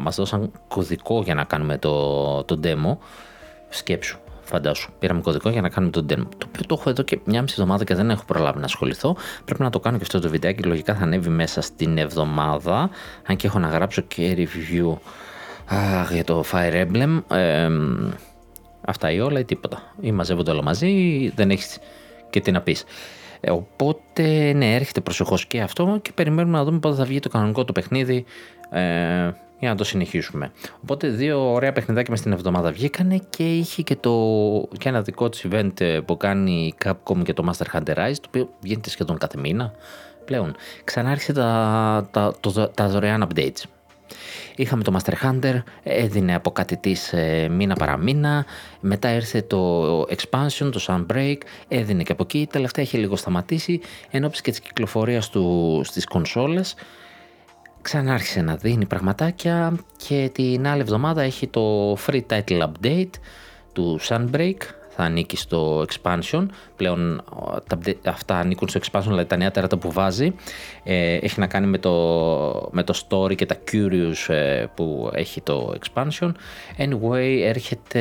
Μας δώσαν κωδικό για να κάνουμε το, το demo. Σκέψου, φαντάσου. Πήραμε κωδικό για να κάνουμε το demo. Το οποίο το έχω εδώ και μια μισή εβδομάδα και δεν έχω προλάβει να ασχοληθώ. Πρέπει να το κάνω και αυτό το βιντεάκι. Λογικά θα ανέβει μέσα στην εβδομάδα. Αν και έχω να γράψω και review για το Fire Emblem. Αυτά ή όλα ή τίποτα. Ή μαζεύονται όλα μαζί, ή δεν έχεις και τι να πεις. Ε, οπότε, ναι, έρχεται προσεχώς και αυτό και περιμένουμε να δούμε πότε θα βγει το κανονικό το παιχνίδι ε, για να το συνεχίσουμε. Οπότε, δύο ωραία παιχνιδάκια μες στην εβδομάδα βγήκανε και είχε και, το, και ένα δικό της event ε, που κάνει η Capcom και το Master Hunter Rise, το οποίο βγαίνει σχεδόν κάθε μήνα πλέον. Ξανά τα, τα, το, τα δωρεάν updates. Είχαμε το Master Hunter, έδινε από κάτι της ε, μήνα παρά μήνα. Μετά ήρθε το Expansion, το Sunbreak, έδινε και από εκεί. Τελευταία έχει λίγο σταματήσει. Εν και της κυκλοφορίας του στις κονσόλες, ξανάρχισε να δίνει πραγματάκια και την άλλη εβδομάδα έχει το Free Title Update του Sunbreak θα ανήκει στο expansion. Πλέον αυτά ανήκουν στο expansion, δηλαδή τα νέα τεράτα που βάζει. Ε, έχει να κάνει με το, με το story και τα curious ε, που έχει το expansion. Anyway, έρχεται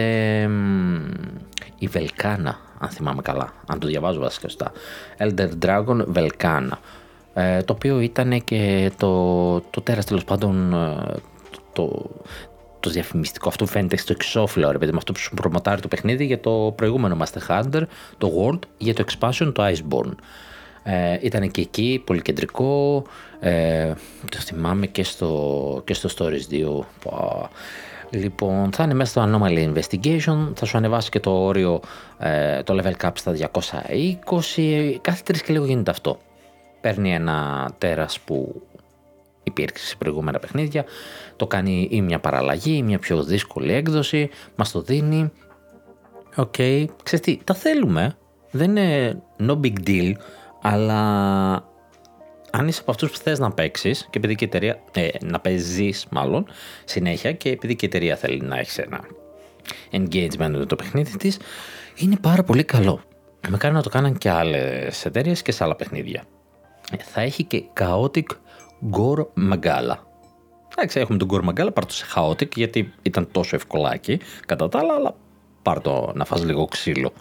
η Velcana, αν θυμάμαι καλά, αν το διαβάζω βασικά σωστά. Elder Dragon Velcana. Ε, το οποίο ήταν και το, το τέρας τέλος πάντων το, το διαφημιστικό αυτό φαίνεται στο εξώφυλλο, ρε παιδί, με αυτό που σου προμοτάρει το παιχνίδι για το προηγούμενο Master Hunter, το World, για το expansion, το Iceborne. Ε, ήταν και εκεί, πολύ κεντρικό, ε, το θυμάμαι και στο, και στο Stories 2. Λοιπόν, θα είναι μέσα στο Anomaly Investigation, θα σου ανεβάσει και το όριο, ε, το level cap στα 220, κάθε τρεις και λίγο γίνεται αυτό. Παίρνει ένα τέρας που υπήρξε σε προηγούμενα παιχνίδια, το κάνει ή μια παραλλαγή ή μια πιο δύσκολη έκδοση, μας το δίνει. OK, okay. ξέρεις τι, τα θέλουμε, δεν είναι no big deal, αλλά αν είσαι από αυτούς που θες να παίξεις και επειδή και η εταιρεία, ε, να παίζεις μάλλον συνέχεια και επειδή και η εταιρεία θέλει να έχεις ένα engagement με το παιχνίδι της, είναι πάρα πολύ καλό. Με κάνει να το κάνουν και άλλες εταιρείες και σε άλλα παιχνίδια. Ε, θα έχει και chaotic Γκορ Μαγκάλα. Εντάξει, έχουμε τον Γκορ Μαγκάλα, πάρ' το σε Chaotic γιατί ήταν τόσο ευκολάκι κατά τα άλλα, αλλά πάρ' το να φας λίγο ξύλο.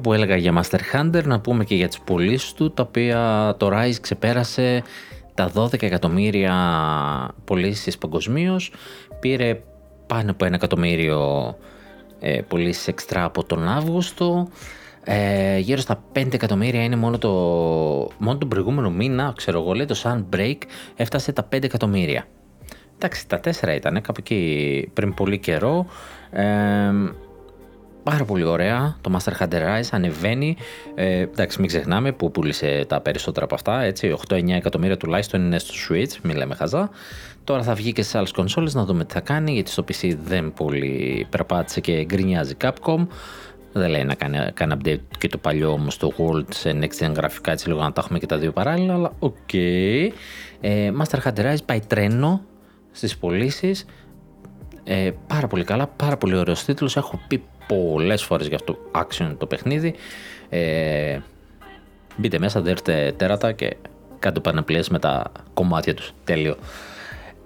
Που έλεγα για Master Hunter, να πούμε και για τις πωλήσεις του, τα οποία το Rise ξεπέρασε τα 12 εκατομμύρια πωλήσεις παγκοσμίως. Πήρε πάνω από ένα εκατομμύριο ε, πωλήσεις εξτρά από τον Αύγουστο. Ε, γύρω στα 5 εκατομμύρια είναι μόνο, το, μόνο τον προηγούμενο μήνα, ξέρω εγώ, λέει το Sunbreak έφτασε τα 5 εκατομμύρια. Εντάξει, τα 4 ήταν κάπου εκεί πριν πολύ καιρό. Ε, Πάρα πολύ ωραία. Το Monster Hunter Rise ανεβαίνει. Ε, εντάξει, μην ξεχνάμε που πούλησε τα περισσότερα από αυτά. Έτσι, 8-9 εκατομμύρια τουλάχιστον είναι στο Switch, μην λέμε χαζά. Τώρα θα βγει και σε άλλες κονσόλες να δούμε τι θα κάνει, γιατί στο PC δεν πολύ περπάτησε και γκρινιάζει Capcom. Δεν λέει να κάνει, κάνει update και το παλιό όμως το World σε next gen γραφικά έτσι λίγο να τα έχουμε και τα δύο παράλληλα, αλλά OK. Okay. Ε, Monster Hunter Rise πάει τρένο στις πωλήσεις. Ε, πάρα πολύ καλά, πάρα πολύ ωραίος τίτλος. Έχω πει πολλές φορές για αυτό action το παιχνίδι. Ε, μπείτε μέσα, δέρτε τέρατα και κάντε πανεπλές με τα κομμάτια τους. Τέλειο.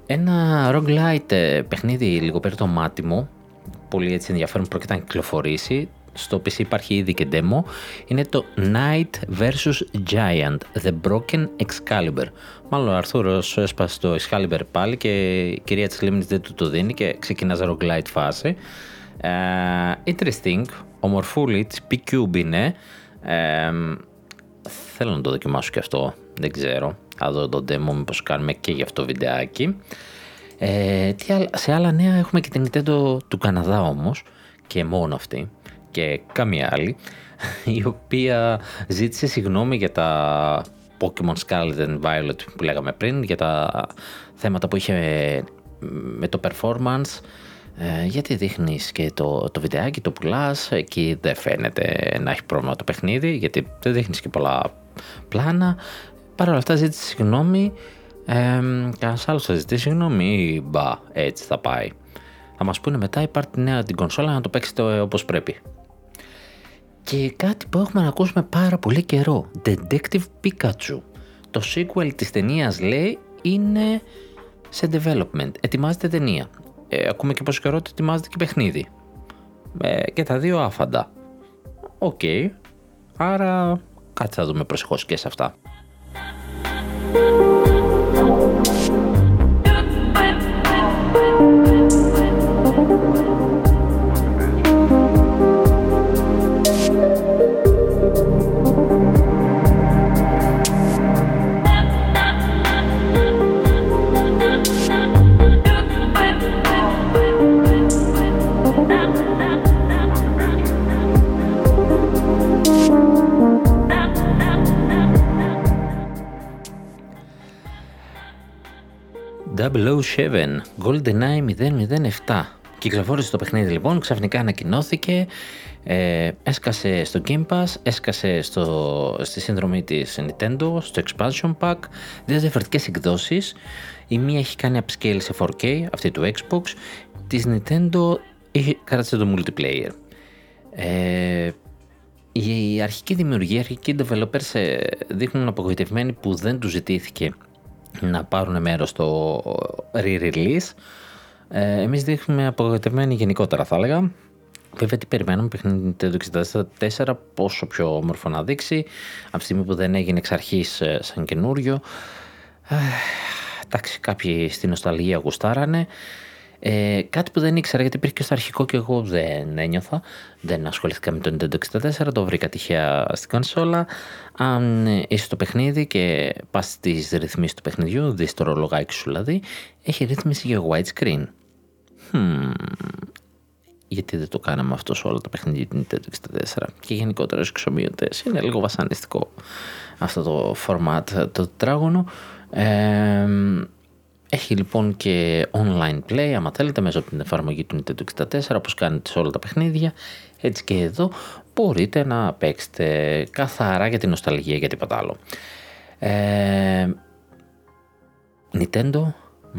Ένα roguelite ε, παιχνίδι λίγο περί το μάτι μου, πολύ έτσι ενδιαφέρον πρόκειται να κυκλοφορήσει. Στο PC υπάρχει ήδη και demo. Είναι το Knight vs Giant, The Broken Excalibur. Μάλλον ο Αρθούρος έσπασε το Excalibur πάλι και η κυρία της Λίμνης δεν του το δίνει και ξεκινάς roguelite φάση. Uh, interesting, ομορφούλη, της P-Cube είναι. Uh, θέλω να το δοκιμάσω και αυτό, δεν ξέρω. Θα δω το demo μήπως κάνουμε και γι' αυτό βιντεάκι. Ε, τι σε άλλα νέα έχουμε και την Nintendo του Καναδά όμως και μόνο αυτή και καμία άλλη η οποία ζήτησε συγγνώμη για τα Pokemon Scarlet and Violet που λέγαμε πριν για τα θέματα που είχε με το performance ε, γιατί δείχνεις και το, το βιντεάκι, το πουλάς εκεί δεν φαίνεται να έχει πρόβλημα το παιχνίδι γιατί δεν δείχνεις και πολλά πλάνα Παρ' όλα αυτά ζήτησε συγγνώμη. Ε, Κανένας άλλος θα ζητήσει συγγνώμη μπα, έτσι θα πάει. Θα μας πούνε μετά υπάρχει νέα την κονσόλα να το παίξετε όπως πρέπει. Και κάτι που έχουμε να ακούσουμε πάρα πολύ καιρό. Detective Pikachu. Το sequel της ταινίας λέει είναι σε development. Ετοιμάζεται ταινία. Ε, ακούμε και πόσο καιρό ότι ετοιμάζεται και παιχνίδι. Ε, και τα δύο άφαντα. OK. Okay. Άρα κάτι θα δούμε προσεχώς και σε αυτά. GoldenEye 007. Κυκλοφόρησε το παιχνίδι λοιπόν, ξαφνικά ανακοινώθηκε, ε, έσκασε στο Game Pass, έσκασε στο, στη σύνδρομη της Nintendo, στο Expansion Pack, δύο διαφορετικές εκδόσεις. Η μία έχει κάνει upscale σε 4K, αυτή του Xbox, της Nintendo έχει κράτησε το multiplayer. Ε, η αρχική δημιουργία, οι αρχικοί developers ε, δείχνουν απογοητευμένοι που δεν του ζητήθηκε να πάρουν μέρος στο re-release. Ε, εμείς δείχνουμε απογοητευμένοι γενικότερα θα έλεγα. Βέβαια τι περιμένουμε παιχνίδι το 64 πόσο πιο όμορφο να δείξει από τη στιγμή που δεν έγινε εξ αρχής ε, σαν καινούριο. Ε, εντάξει κάποιοι στην νοσταλγία γουστάρανε. Ε, κάτι που δεν ήξερα γιατί υπήρχε και στο αρχικό και εγώ δεν ένιωθα. Δεν ασχολήθηκα με το Nintendo 64, το βρήκα τυχαία στην κονσόλα. Αν είσαι στο παιχνίδι και πας στις ρυθμίσεις του παιχνιδιού, δεις το ρολογάκι σου δηλαδή, έχει ρύθμιση για widescreen. Hmm. Γιατί δεν το κάναμε αυτό σε όλα τα παιχνίδια του Nintendo 64 και γενικότερα στους εξομοιωτές. Είναι λίγο βασανιστικό αυτό το format το τετράγωνο. Ε, έχει λοιπόν και online play, άμα θέλετε, μέσα από την εφαρμογή του Nintendo 64, όπως κάνετε σε όλα τα παιχνίδια. Έτσι και εδώ μπορείτε να παίξετε καθαρά για την νοσταλγία για τίποτα άλλο. Ε, Nintendo,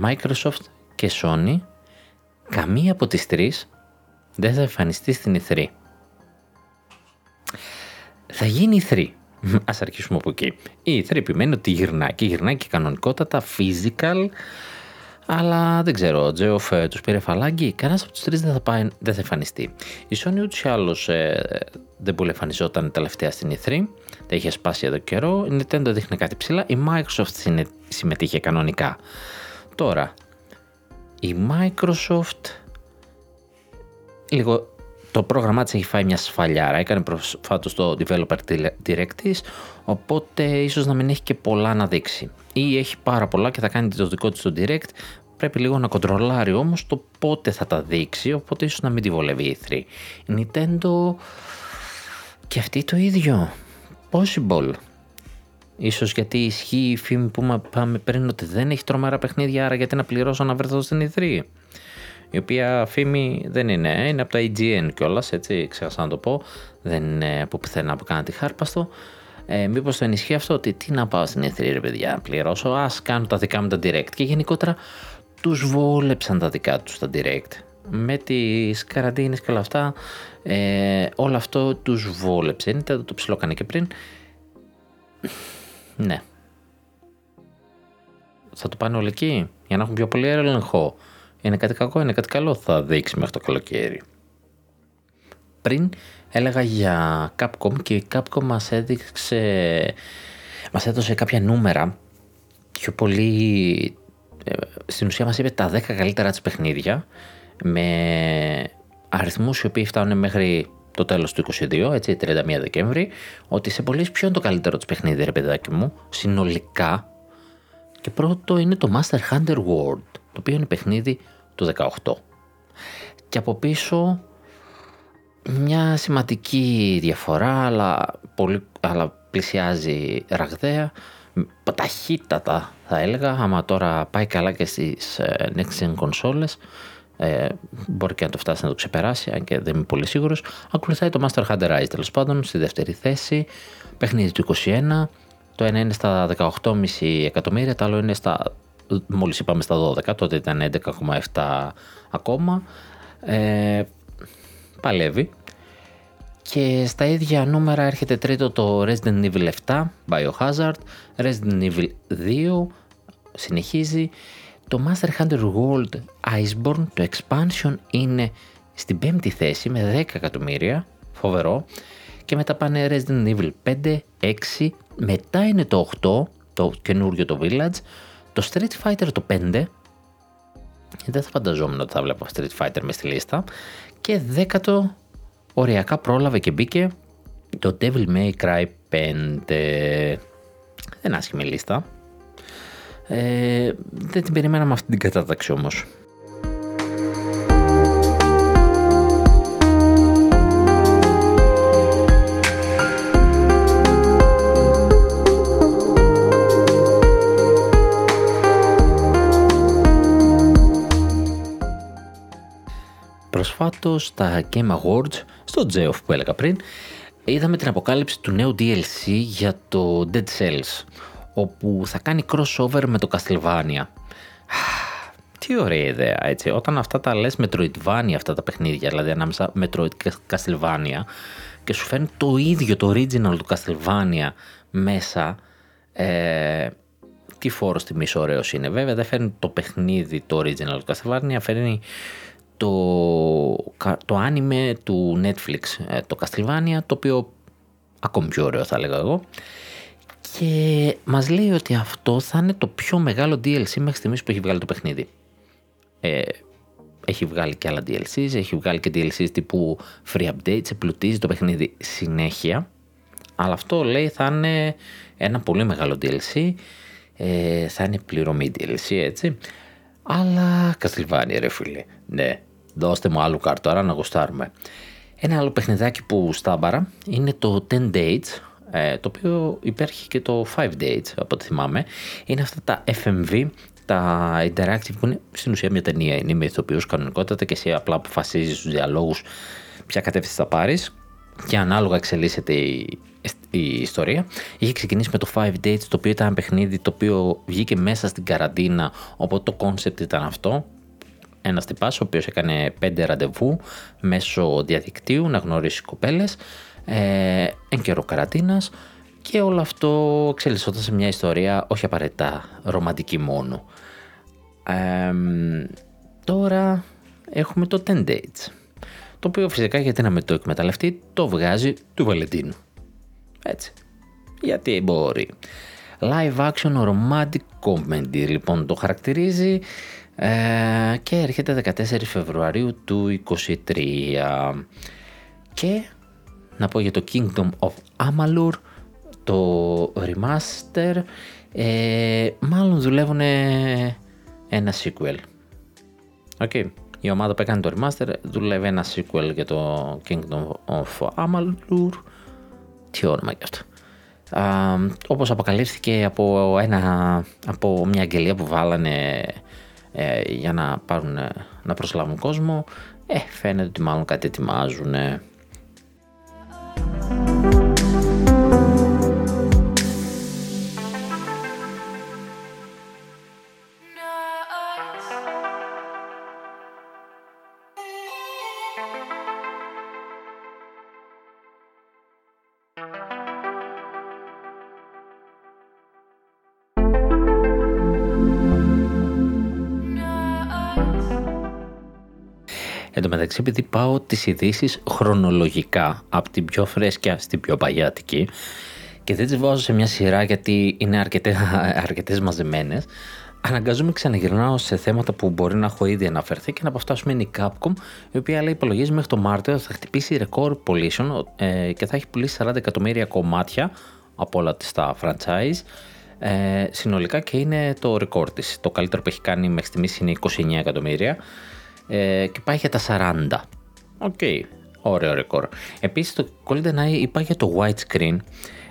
Microsoft και Sony, καμία από τις τρεις δεν θα εμφανιστεί στην E3. Θα γίνει E3 Α αρχίσουμε από εκεί. Η ήθρε επιμένει ότι γυρνάει και γυρνάει και κανονικότατα physical. Αλλά δεν ξέρω, ο Τζέοφ ε, τους πήρε φαλάγγι. Κανένας από τους τρεις δεν θα, πάει, δεν θα εμφανιστεί. Η Sony ούτως ή άλλως ε, δεν πολύ εμφανιζόταν τελευταία στην E3. Τα είχε σπάσει εδώ καιρό. Η Nintendo δείχνει κάτι ψηλά. Η Microsoft συμμετείχε κανονικά. Τώρα, η Microsoft λίγο το πρόγραμμά της έχει φάει μια σφαλιάρα. Έκανε προσφάτως το Developer Direct της, οπότε ίσως να μην έχει και πολλά να δείξει. Ή έχει πάρα πολλά και θα κάνει το δικό της το Direct, πρέπει λίγο να κοντρολάρει όμως το πότε θα τα δείξει, οπότε ίσως να μην τη βολεύει η 3. Η Nintendo και αυτή το ίδιο. Possible. Ίσως γιατί ισχύει η φήμη που πάμε πριν ότι δεν έχει τρομερά παιχνίδια, άρα γιατί να πληρώσω να βρεθώ στην E3. Η οποία φήμη δεν είναι, είναι από τα EGN κιόλας, έτσι, ξέχασα να το πω, δεν είναι από πουθενά που κάνα τη χάρπαστο. Ε, Μήπως το ενισχύει αυτό ότι τι να πάω στην E3 ρε παιδιά, πληρώσω, ας κάνω τα δικά μου τα direct. Και γενικότερα τους βόλεψαν τα δικά τους τα direct. Με τις καραντίνες και όλα αυτά, ε, όλο αυτό τους βόλεψε. Είναι το ψηλό και πριν. Ναι. Θα το πάνε όλοι εκεί για να έχουν πιο πολύ έλεγχο. Είναι κάτι κακό, είναι κάτι καλό, θα δείξει μέχρι το καλοκαίρι. Πριν έλεγα για Capcom και η Capcom μας έδειξε, μας έδωσε κάποια νούμερα. Πιο πολύ, ε, στην ουσία μας είπε τα 10 καλύτερα της παιχνίδια με αριθμούς οι οποίοι φτάνουν μέχρι το τέλος του 22, έτσι 31 Δεκέμβρη, ότι σε πολλές ποιο είναι το καλύτερο της παιχνίδι ρε παιδάκι μου, συνολικά. Και πρώτο είναι το Master Hunter World, το οποίο είναι παιχνίδι του 18. Και από πίσω μια σημαντική διαφορά, αλλά, πολύ, αλλά πλησιάζει ραγδαία, ταχύτατα θα έλεγα, άμα τώρα πάει καλά και στις ε, next gen consoles, ε, μπορεί και να το φτάσει να το ξεπεράσει, αν και δεν είμαι πολύ σίγουρος. Ακολουθάει το Master Hunter Rise τέλος πάντων στη δεύτερη θέση, παιχνίδι του 21, το ένα είναι στα 18,5 εκατομμύρια, το άλλο είναι στα, μόλις είπαμε στα 12, τότε ήταν 11,7 ακόμα. Ε, παλεύει. Και στα ίδια νούμερα έρχεται τρίτο το Resident Evil 7, Biohazard, Resident Evil 2, συνεχίζει. Το Master Hunter World Iceborne, το expansion είναι στην πέμπτη θέση με 10 εκατομμύρια, φοβερό. Και μετά πάνε Resident Evil 5, 6, μετά είναι το 8, το καινούριο το Village, το Street Fighter το 5, δεν θα φανταζόμουν ότι θα βλέπω Street Fighter μες στη λίστα, και δέκατο οριακά πρόλαβε και μπήκε το Devil May Cry 5. Δεν άσχημη λίστα. Ε, δεν την περιμέναμε αυτή την κατάταξη όμως. Προσφάτως στα Game Awards, στο Geoff που έλεγα πριν, είδαμε την αποκάλυψη του νέου DLC για το Dead Cells, όπου θα κάνει crossover με το Castlevania. Τι ωραία ιδέα, έτσι. Όταν αυτά τα λες Metroidvania αυτά τα παιχνίδια, δηλαδή ανάμεσα Metroid και Castlevania, και σου φέρνει το ίδιο το original του Castlevania μέσα, ε, τι φόρος τιμής ωραίος είναι. Βέβαια δεν φέρνει το παιχνίδι το original του Castlevania, φέρνει το, το anime του Netflix, ε, το Castlevania, το οποίο ακόμη πιο ωραίο θα έλεγα εγώ. Και μας λέει ότι αυτό θα είναι το πιο μεγάλο DLC μέχρι στιγμής που έχει βγάλει το παιχνίδι. Ε, έχει βγάλει και άλλα DLCs, έχει βγάλει και DLCs τύπου free updates, εμπλουτίζει το παιχνίδι συνέχεια. Αλλά αυτό λέει θα είναι ένα πολύ μεγάλο DLC, ε, θα είναι πληρωμή DLC έτσι. Αλλά Castlevania ρε φίλε, ναι, δώστε μου άλλο κάρτο, τώρα να γουστάρουμε. Ένα άλλο παιχνιδάκι που στάμπαρα είναι το 10 Dates, ε, το οποίο υπάρχει και το 5 Dates από ό,τι θυμάμαι. Είναι αυτά τα FMV, τα interactive που είναι στην ουσία μια ταινία, είναι με ηθοποιούς κανονικότατα και εσύ απλά αποφασίζεις τους διαλόγους ποια κατεύθυνση θα πάρεις και ανάλογα εξελίσσεται η, η ιστορία. Είχε ξεκινήσει με το 5 Dates, το οποίο ήταν ένα παιχνίδι το οποίο βγήκε μέσα στην καραντίνα, οπότε το concept ήταν αυτό ένας τυπάς, ο οποίος έκανε πέντε ραντεβού μέσω διαδικτύου να γνωρίσει κοπέλες, ε, εν καιρό καρατίνας και όλο αυτό εξελισσόταν σε μια ιστορία όχι απαραίτητα ρομαντική μόνο. Ε, τώρα έχουμε το 10 Dates, το οποίο φυσικά γιατί να με το εκμεταλλευτεί το βγάζει του Βαλεντίνου. Έτσι. Γιατί μπορεί. Live action romantic comedy λοιπόν το χαρακτηρίζει ε, και έρχεται 14 Φεβρουαρίου του 23 και να πω για το Kingdom of Amalur το remaster ε, μάλλον δουλεύουν ένα sequel. Okay. η ομάδα που έκανε το remaster δουλεύει ένα sequel για το Kingdom of Amalur. Τι όνομα γι' αυτό. Όπως αποκαλύφθηκε από, ένα, από μια αγγελία που βάλανε ε, για να πάρουν να προσλάβουν κόσμο. Ε, φαίνεται ότι μάλλον κάτι ετοιμάζουν. Εν τω μεταξύ, επειδή πάω τις ειδήσεις χρονολογικά από την πιο φρέσκια στην πιο παγιάτικη και δεν τις βάζω σε μια σειρά γιατί είναι αρκετέ, αρκετές μαζεμένες, αναγκαζόμαι ξαναγυρνάω σε θέματα που μπορεί να έχω ήδη αναφερθεί και να αποφτάσουμε είναι η Capcom, η οποία λέει υπολογίζει μέχρι το Μάρτιο θα χτυπήσει record pollution ε, και θα έχει πουλήσει 40 εκατομμύρια κομμάτια από όλα τα franchise ε, συνολικά και είναι το record της. Το καλύτερο που έχει κάνει μέχρι στιγμής είναι 29 εκατομμύρια ε, και πάει για τα 40. OK, okay. ωραίο ρεκόρ. Επίσης το GoldenEye είπα για το widescreen.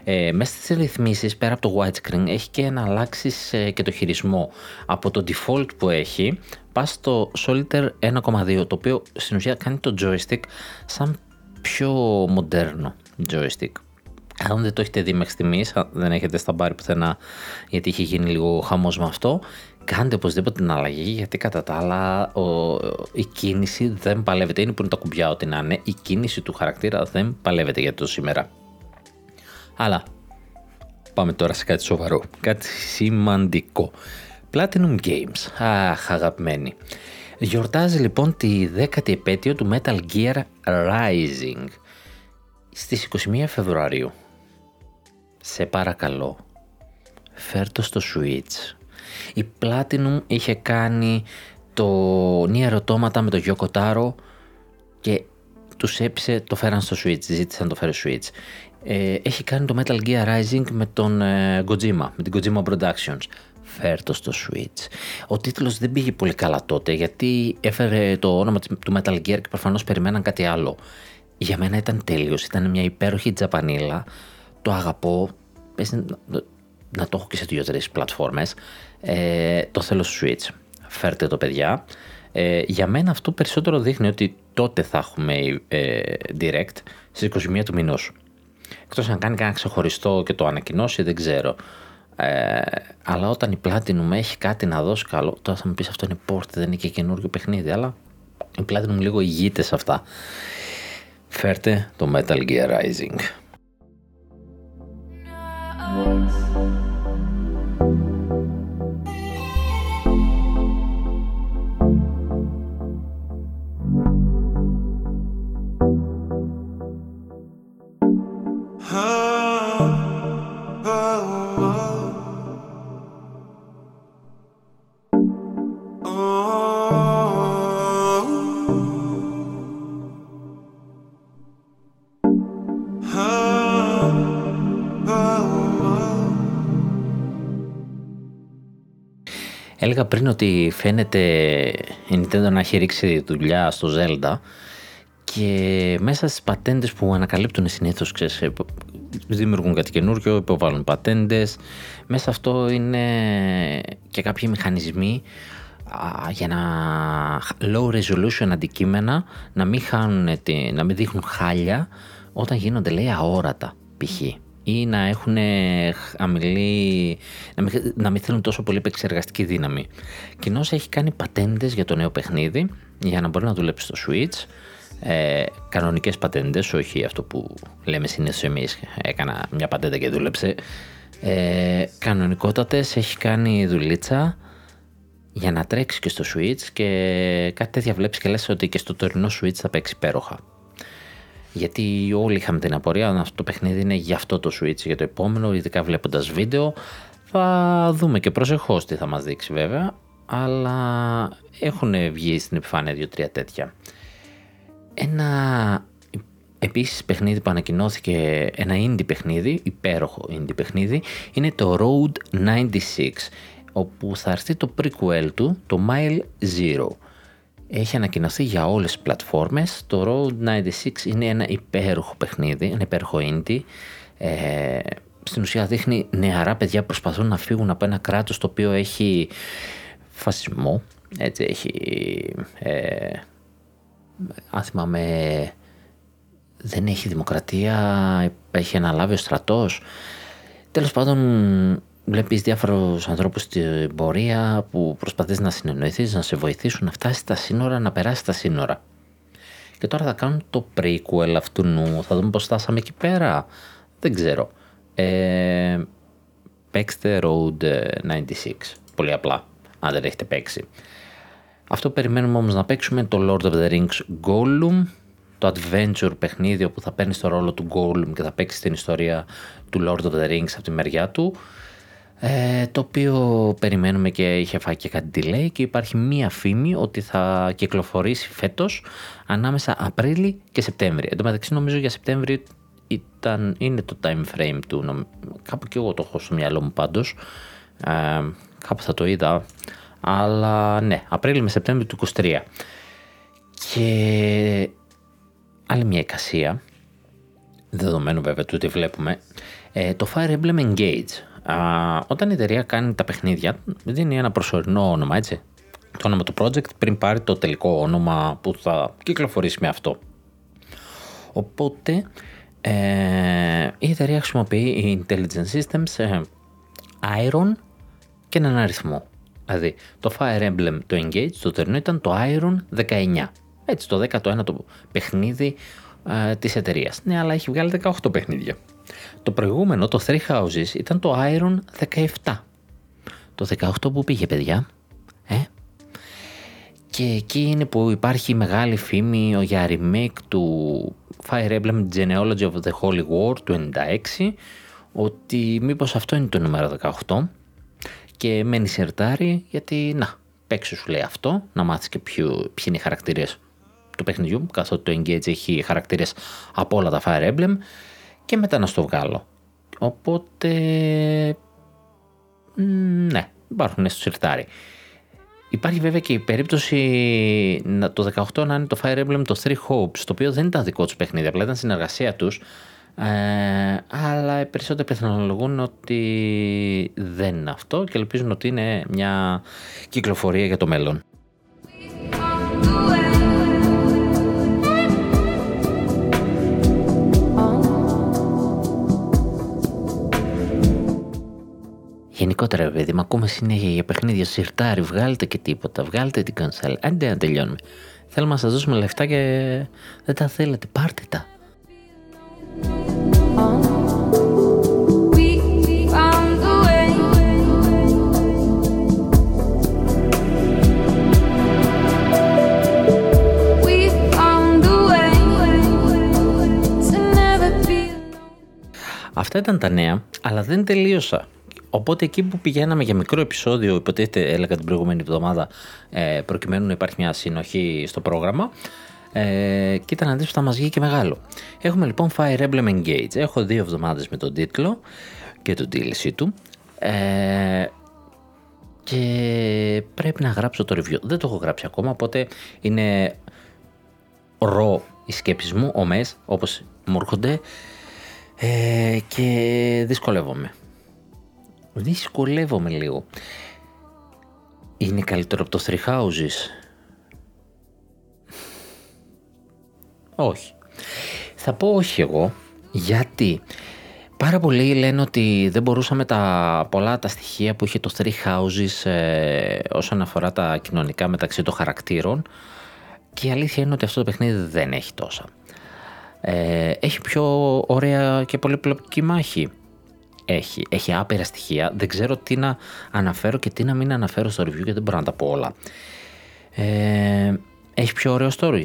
Ε, μέσα στις ρυθμίσεις πέρα από το widescreen έχει και να αλλάξει ε, και το χειρισμό. Από το default που έχει πας στο Solitaire 1.2 το οποίο στην ουσία κάνει το joystick σαν πιο μοντέρνο joystick. Αν δεν το έχετε δει μέχρι στιγμής, δεν έχετε σταμπάρει πουθενά γιατί έχει γίνει λίγο χαμός με αυτό, κάντε οπωσδήποτε την αλλαγή γιατί κατά τα άλλα ο, η κίνηση δεν παλεύεται. Είναι που είναι τα κουμπιά ό,τι να είναι. Η κίνηση του χαρακτήρα δεν παλεύεται για το σήμερα. Αλλά πάμε τώρα σε κάτι σοβαρό. Κάτι σημαντικό. Platinum Games. Αχ, αγαπημένοι. Γιορτάζει λοιπόν τη 10η επέτειο του Metal Gear Rising στις 21 Φεβρουαρίου. Σε παρακαλώ, φέρ' στο Switch η Platinum είχε κάνει το Nier Automata με το Yoko και τους έπεισε, το φέραν στο Switch, ζήτησαν το φέρει Switch. Ε, έχει κάνει το Metal Gear Rising με τον ε, Kojima, με την Kojima Productions. Φέρτο στο Switch. Ο τίτλος δεν πήγε πολύ καλά τότε γιατί έφερε το όνομα του Metal Gear και προφανώς περιμέναν κάτι άλλο. Για μένα ήταν τέλειος, ήταν μια υπέροχη τζαπανίλα. Το αγαπώ, να το έχω και σε δύο-τρεις πλατφόρμες. Ε, το θέλω στο Switch. Φέρτε το παιδιά. Ε, για μένα αυτό περισσότερο δείχνει ότι τότε θα έχουμε ε, direct στις 21 του μηνός. Εκτός αν κάνει κανένα ξεχωριστό και το ανακοινώσει δεν ξέρω. Ε, αλλά όταν η Platinum έχει κάτι να δώσει καλό, τώρα θα μου πεις αυτό είναι port, δεν είναι και καινούριο παιχνίδι, αλλά η Platinum λίγο ηγείται σε αυτά. Φέρτε το Metal Gear Rising. Έλεγα πριν ότι φαίνεται η Nintendo να έχει ρίξει δουλειά στο Zelda και μέσα στις πατέντες που ανακαλύπτουν συνήθως ξέρεις, δημιουργούν κάτι καινούργιο, υποβάλλουν πατέντες. Μέσα αυτό είναι και κάποιοι μηχανισμοί για να low resolution αντικείμενα να μην, χάνουν, να μην δείχνουν χάλια όταν γίνονται λέει αόρατα π.χ ή να έχουν αμυλή, να μην, να μην θέλουν τόσο πολύ επεξεργαστική δύναμη. Κοινώς έχει κάνει πατέντες για το νέο παιχνίδι για να μπορεί να δουλέψει στο Switch. Ε, κανονικές πατέντες, όχι αυτό που λέμε συνήθως εμείς. έκανα μια πατέντα και δούλεψε. Ε, κανονικότατες έχει κάνει δουλίτσα για να τρέξει και στο Switch και κάτι τέτοια βλέπεις και λες ότι και στο τωρινό Switch θα παίξει υπέροχα. Γιατί όλοι είχαμε την απορία αν αυτό το παιχνίδι είναι για αυτό το Switch, για το επόμενο, ειδικά βλέποντας βίντεο. Θα δούμε και προσεχώς τι θα μας δείξει βέβαια, αλλά έχουν βγει στην επιφάνεια δύο-τρία τέτοια. Ένα επίσης παιχνίδι που ανακοινώθηκε, ένα indie παιχνίδι, υπέροχο indie παιχνίδι, είναι το Road 96, όπου θα έρθει το prequel του, το Mile Zero έχει ανακοινωθεί για όλες τις πλατφόρμες. Το Road 96 είναι ένα υπέροχο παιχνίδι, ένα υπέροχο indie. Ε, στην ουσία δείχνει νεαρά παιδιά προσπαθούν να φύγουν από ένα κράτος το οποίο έχει φασισμό, Έτσι έχει, ε, αν θυμάμαι, δεν έχει δημοκρατία, έχει αναλάβει ο στρατός. Τέλος πάντων, βλέπεις διάφορους ανθρώπους στην πορεία που προσπαθείς να συνεννοηθείς, να σε βοηθήσουν να φτάσεις στα σύνορα, να περάσεις τα σύνορα. Και τώρα θα κάνουν το prequel αυτού νου, θα δούμε πώς φτάσαμε εκεί πέρα. Δεν ξέρω. Ε, παίξτε Road 96, πολύ απλά, αν δεν έχετε παίξει. Αυτό που περιμένουμε όμως να παίξουμε είναι το Lord of the Rings Gollum, το adventure παιχνίδι όπου θα παίρνεις το ρόλο του Gollum και θα παίξεις την ιστορία του Lord of the Rings από τη μεριά του. Ε, το οποίο περιμένουμε και είχε φάει και κάτι delay και υπάρχει μία φήμη ότι θα κυκλοφορήσει φέτος ανάμεσα Απρίλη και Σεπτέμβρη. Εν τω μεταξύ νομίζω για Σεπτέμβρη ήταν, είναι το time frame του, κάπου και εγώ το έχω στο μυαλό μου πάντως, ε, κάπου θα το είδα, αλλά ναι, Απρίλη με Σεπτέμβρη του 23. Και άλλη μια εικασία, δεδομένου βέβαια του ότι βλέπουμε, ε, το Fire Emblem Engage. Α, όταν η εταιρεία κάνει τα παιχνίδια, δίνει ένα προσωρινό όνομα, έτσι. Το όνομα του project πριν πάρει το τελικό όνομα που θα κυκλοφορήσει με αυτό. Οπότε ε, η εταιρεία χρησιμοποιεί Intelligent Systems, ε, Iron και έναν αριθμό. Δηλαδή το Fire Emblem, το Engage, το τερνό ήταν το Iron 19. Έτσι το 11ο παιχνίδι ε, της εταιρείας. Ναι, αλλά έχει βγάλει 18 παιχνίδια. Το προηγούμενο, το Three Houses, ήταν το Iron 17. Το 18 που πήγε, παιδιά. Ε; Και εκεί είναι που υπάρχει μεγάλη φήμη για remake του Fire Emblem Genealogy of the Holy War του 96 ότι μήπως αυτό είναι το νούμερο 18 και μένει σερτάρι γιατί να παίξω σου λέει αυτό να μάθεις και ποιο, ποιοι είναι οι χαρακτήρες του παιχνιδιού καθότι το Engage έχει χαρακτήρες από όλα τα Fire Emblem και μετά να στο βγάλω οπότε ναι υπάρχουν στο σερτάρι Υπάρχει βέβαια και η περίπτωση το 18 να είναι το Fire Emblem το Three Hopes, το οποίο δεν ήταν δικό τους παιχνίδι, απλά ήταν συνεργασία τους. Ε, αλλά οι περισσότεροι πιθανολογούν ότι δεν είναι αυτό και ελπίζουν ότι είναι μια κυκλοφορία για το μέλλον. Γενικότερα, παιδί, μα ακούμε συνέχεια για παιχνίδια σιρτάρι. Βγάλετε και τίποτα. Βγάλετε την κονσάλ. Άντε να τελειώνουμε. Θέλουμε να σας δώσουμε λεφτά και δεν τα θέλετε. Πάρτε τα. Αυτά ήταν τα νέα, αλλά δεν τελείωσα. Οπότε εκεί που πηγαίναμε για μικρό επεισόδιο, υποτίθεται έλεγα την προηγούμενη εβδομάδα, ε, προκειμένου να υπάρχει μια συνοχή στο πρόγραμμα, ε, κοίτα να δεις που θα μας βγει και μεγάλο. Έχουμε λοιπόν Fire Emblem Engage. Έχω δύο εβδομάδες με τον τίτλο και τον DLC του. Ε, και πρέπει να γράψω το review. Δεν το έχω γράψει ακόμα, οπότε είναι ρο οι σκέψεις μου, ομές, όπως μου έρχονται ε, και δυσκολεύομαι. Δυσκολεύομαι λίγο. Είναι καλύτερο από το Three Houses. Όχι. Θα πω όχι εγώ, γιατί πάρα πολλοί λένε ότι δεν μπορούσαμε τα πολλά τα στοιχεία που είχε το Three Houses ε, όσον αφορά τα κοινωνικά μεταξύ των χαρακτήρων και η αλήθεια είναι ότι αυτό το παιχνίδι δεν έχει τόσα. Ε, έχει πιο ωραία και πολύπλοκη μάχη έχει. Έχει άπειρα στοιχεία. Δεν ξέρω τι να αναφέρω και τι να μην αναφέρω στο review γιατί δεν μπορώ να τα πω όλα. Ε, έχει πιο ωραίο story;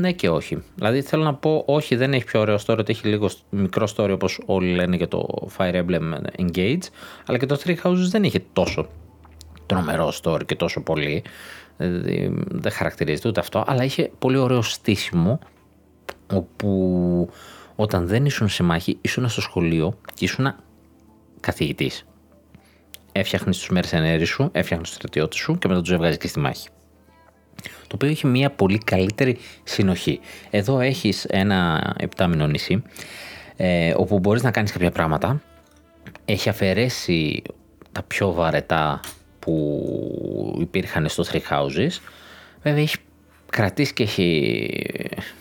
Ναι και όχι. Δηλαδή θέλω να πω όχι δεν έχει πιο ωραίο story, ότι έχει λίγο μικρό story όπως όλοι λένε για το Fire Emblem Engage, αλλά και το Three Houses δεν είχε τόσο τρομερό story και τόσο πολύ. Δηλαδή, δεν χαρακτηρίζεται ούτε αυτό, αλλά είχε πολύ ωραίο στήσιμο όπου όταν δεν ήσουν σε μάχη, ήσουν στο σχολείο και ήσουν καθηγητής. Έφτιαχνες του μέρες σου, έφτιαχνες του στρατιώτε σου και μετά τους έβγαζες και στη μάχη. Το οποίο έχει μια πολύ καλύτερη συνοχή. Εδώ έχεις ένα επτάμινο νησί, ε, όπου μπορείς να κάνεις κάποια πράγματα. Έχει αφαιρέσει τα πιο βαρετά που υπήρχαν στο Three Houses. Βέβαια έχει κρατήσει και έχει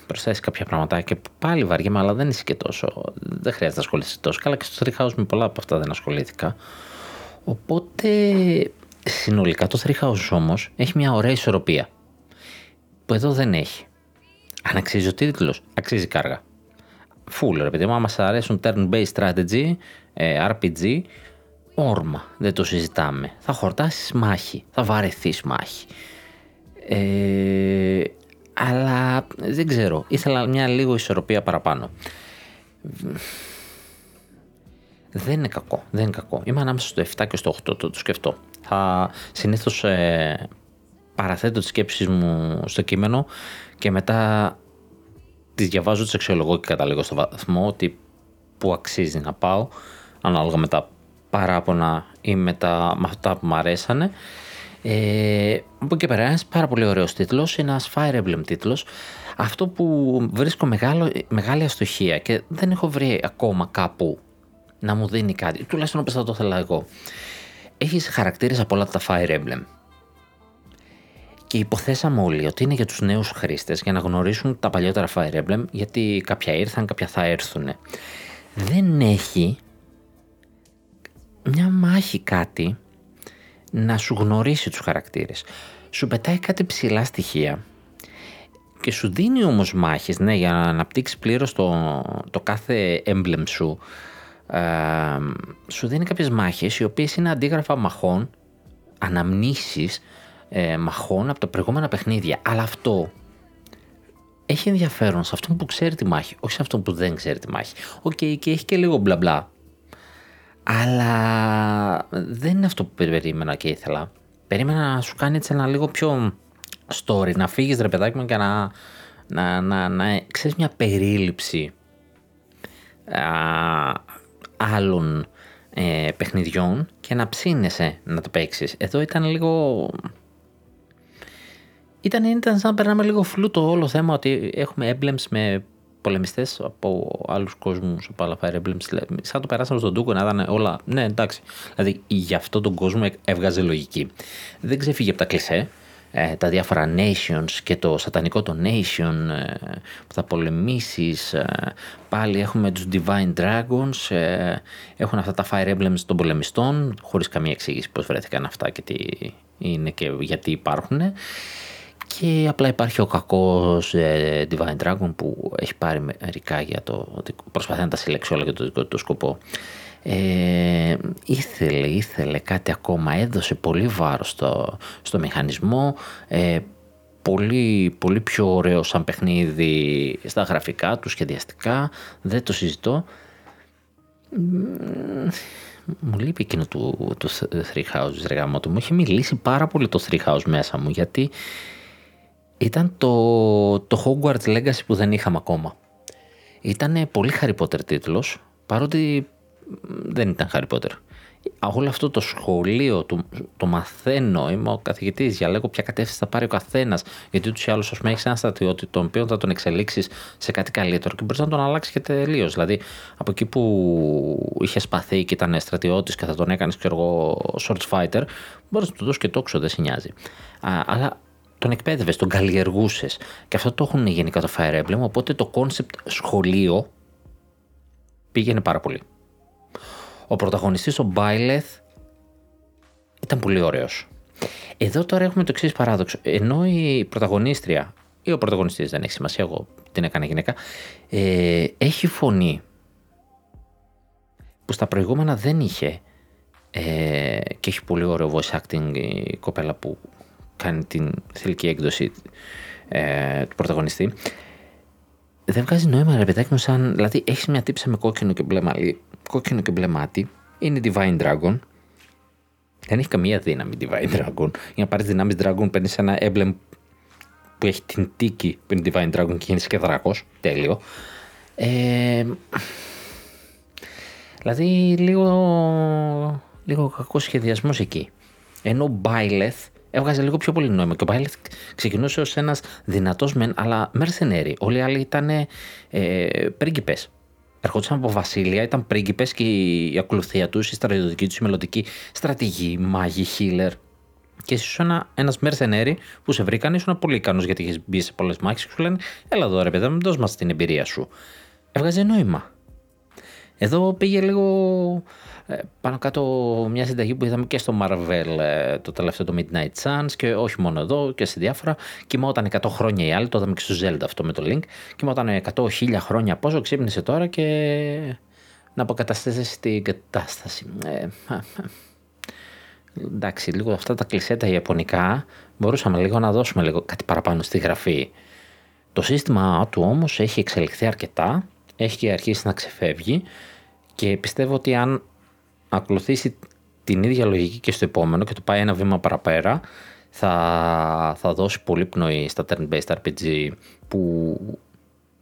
προσθέσει κάποια πράγματα και πάλι βαριέμαι, αλλά δεν είσαι και τόσο. Δεν χρειάζεται να ασχοληθεί τόσο καλά και στο Three House με πολλά από αυτά δεν ασχολήθηκα. Οπότε συνολικά το Three Houses όμως έχει μια ωραία ισορροπία που εδώ δεν έχει. Αν αξίζει ο τίτλος, αξίζει κάργα. Φούλ, ρε παιδί μου, άμα αρέσουν turn-based strategy, ε, RPG, όρμα, δεν το συζητάμε. Θα χορτάσεις μάχη, θα βαρεθείς μάχη. Ε, αλλά δεν ξέρω, ήθελα μια λίγο ισορροπία παραπάνω. Δεν είναι κακό, δεν είναι κακό. Είμαι ανάμεσα στο 7 και στο 8, το, το σκεφτώ. Θα συνήθως ε, παραθέτω τις σκέψεις μου στο κείμενο και μετά τις διαβάζω, τις αξιολογώ και καταλήγω στο βαθμό ότι που αξίζει να πάω ανάλογα με τα παράπονα ή με, τα, με αυτά που μου αρέσανε. Ε, από εκεί πέρα, ένας πάρα πολύ ωραίος τίτλος, είναι ένας Fire Emblem τίτλος. Αυτό που βρίσκω μεγάλο, μεγάλη αστοχία και δεν έχω βρει ακόμα κάπου να μου δίνει κάτι, τουλάχιστον όπως θα το ήθελα εγώ. Έχεις χαρακτήρες από όλα τα Fire Emblem. Και υποθέσαμε όλοι ότι είναι για τους νέους χρήστες για να γνωρίσουν τα παλιότερα Fire Emblem γιατί κάποια ήρθαν, κάποια θα έρθουν. Δεν έχει μια μάχη κάτι να σου γνωρίσει τους χαρακτήρες. Σου πετάει κάτι ψηλά στοιχεία και σου δίνει όμως μάχες, ναι, για να αναπτύξεις πλήρως το, το κάθε emblem σου. Ε, σου δίνει κάποιες μάχες οι οποίες είναι αντίγραφα μαχών, αναμνήσεις ε, μαχών από τα προηγούμενα παιχνίδια. Αλλά αυτό έχει ενδιαφέρον σε αυτόν που ξέρει τη μάχη, όχι σε αυτόν που δεν ξέρει τη μάχη. OK, okay, και έχει και λίγο μπλα μπλα. Αλλά δεν είναι αυτό που περίμενα και ήθελα. Περίμενα να σου κάνει έτσι ένα λίγο πιο story, να φύγεις ρε παιδάκι μου και να, να, να, να ξέρεις μια περίληψη α, άλλων ε, παιχνιδιών και να ψήνεσαι να το παίξεις. Εδώ ήταν λίγο ήταν, ήταν σαν να περνάμε λίγο φλου το όλο θέμα ότι έχουμε emblems με πολεμιστές από άλλους κόσμους, από άλλα Fire Emblems. Σαν το περάσαμε στον Τούκο να ήταν όλα. Ναι, εντάξει. Δηλαδή για αυτόν τον κόσμο έβγαζε λογική. Δεν ξεφύγει από τα κλισέ. Ε, τα διάφορα nations και το σατανικό το nation ε, που θα πολεμήσεις ε, πάλι έχουμε τους divine dragons ε, έχουν αυτά τα fire emblems των πολεμιστών χωρίς καμία εξήγηση πώς βρέθηκαν αυτά και τι είναι και γιατί υπάρχουν και απλά υπάρχει ο κακός ε, Divine Dragon που έχει πάρει μερικά για το ότι προσπαθεί να τα συλλέξει όλα για το δικό του σκοπό. Ε, ήθελε, ήθελε κάτι ακόμα, έδωσε πολύ βάρος στο, στο μηχανισμό, ε, πολύ, πολύ πιο ωραίο σαν παιχνίδι στα γραφικά του, σχεδιαστικά, δεν το συζητώ. Μου λείπει εκείνο του, του Three Houses, ρε γάμο του. Μου έχει μιλήσει πάρα πολύ το Three House μέσα μου, γιατί ήταν το, το Hogwarts Legacy που δεν είχαμε ακόμα. Ήταν πολύ Harry Potter τίτλος, παρότι δεν ήταν Harry Potter. Όλο αυτό το σχολείο, το, το μαθαίνω, είμαι ο καθηγητής, διαλέγω ποια κατεύθυνση θα πάρει ο καθένας. Γιατί ούτως ή άλλως, ας πούμε, έχεις ένα στρατιώτη, τον οποίο θα τον εξελίξεις σε κάτι καλύτερο και μπορείς να τον αλλάξεις και τελείως. Δηλαδή, από εκεί που είχες σπαθεί και ήταν στρατιώτης και θα τον έκανες, ξέρω εγώ, short fighter, μπορείς να του δώσεις και τόξο, δεν σε νοιάζει. Α, αλλά τον εκπαίδευες, τον καλλιεργούσες. Και αυτό το έχουν γενικά το Fire Emblem, οπότε το concept σχολείο πήγαινε πάρα πολύ. Ο πρωταγωνιστής, ο Μπάιλεθ, ήταν πολύ ωραίος. Εδώ τώρα έχουμε το εξής παράδοξο. Ενώ η πρωταγωνίστρια, ή ο πρωταγωνιστής δεν έχει σημασία, εγώ την έκανα γυναίκα, ε, έχει φωνή που στα προηγούμενα δεν είχε ε, και έχει πολύ ωραίο voice acting η κοπέλα που κάνει την θηλυκή έκδοση ε, του πρωταγωνιστή, δεν βγάζει νόημα ρε παιδάκι μου σαν. Δηλαδή έχεις μια τύψα με κόκκινο και μπλε, μαλλί, κόκκινο και μπλε μάτι, είναι Divine Dragon. Δεν έχει καμία δύναμη Divine Dragon. Για να πάρεις δυνάμεις Dragon παίρνεις ένα emblem που έχει την τίκη που είναι Divine Dragon και γίνει και δράκος. Τέλειο. Ε, δηλαδή λίγο, λίγο κακός σχεδιασμός εκεί. Ενώ Byleth έβγαζε λίγο πιο πολύ νόημα. Και ο Μπάιλετ ξεκινούσε ως ένας δυνατός μεν, αλλά mercenary. Όλοι οι άλλοι ήταν ε, πρίγκιπες. Ερχόντουσαν από βασίλεια, ήταν πρίγκιπες και η ακολουθία τους, η στρατιωτική τους, η μελλοντική στρατηγή, μάγοι, healer. και εσύ ένα ένας μερσενέρι που σε βρήκαν, ήσουν πολύ ικανός γιατί είχες μπει σε πολλές μάχες και σου λένε Έλα εδώ ρε παιδί, δώσ' μας την εμπειρία σου. Έβγαζε νόημα. Εδώ πήγε λίγο ε, πάνω κάτω μια συνταγή που είδαμε και στο Marvel ε, το τελευταίο το Midnight Suns και όχι μόνο εδώ και σε διάφορα. Κοιμόταν 100 χρόνια οι άλλοι, το είδαμε και στο Zelda αυτό με το link. Κοιμόταν 100 χίλια χρόνια πόσο ξύπνησε τώρα και να αποκαταστήσει την κατάσταση. Ε, εντάξει, λίγο αυτά τα κλεισέτα ιαπωνικά μπορούσαμε λίγο να δώσουμε λίγο κάτι παραπάνω στη γραφή. Το σύστημα του όμως έχει εξελιχθεί αρκετά, έχει αρχίσει να ξεφεύγει και πιστεύω ότι αν ακολουθήσει την ίδια λογική και στο επόμενο και το πάει ένα βήμα παραπέρα, θα, θα δώσει πολύ πνοή στα turn-based RPG που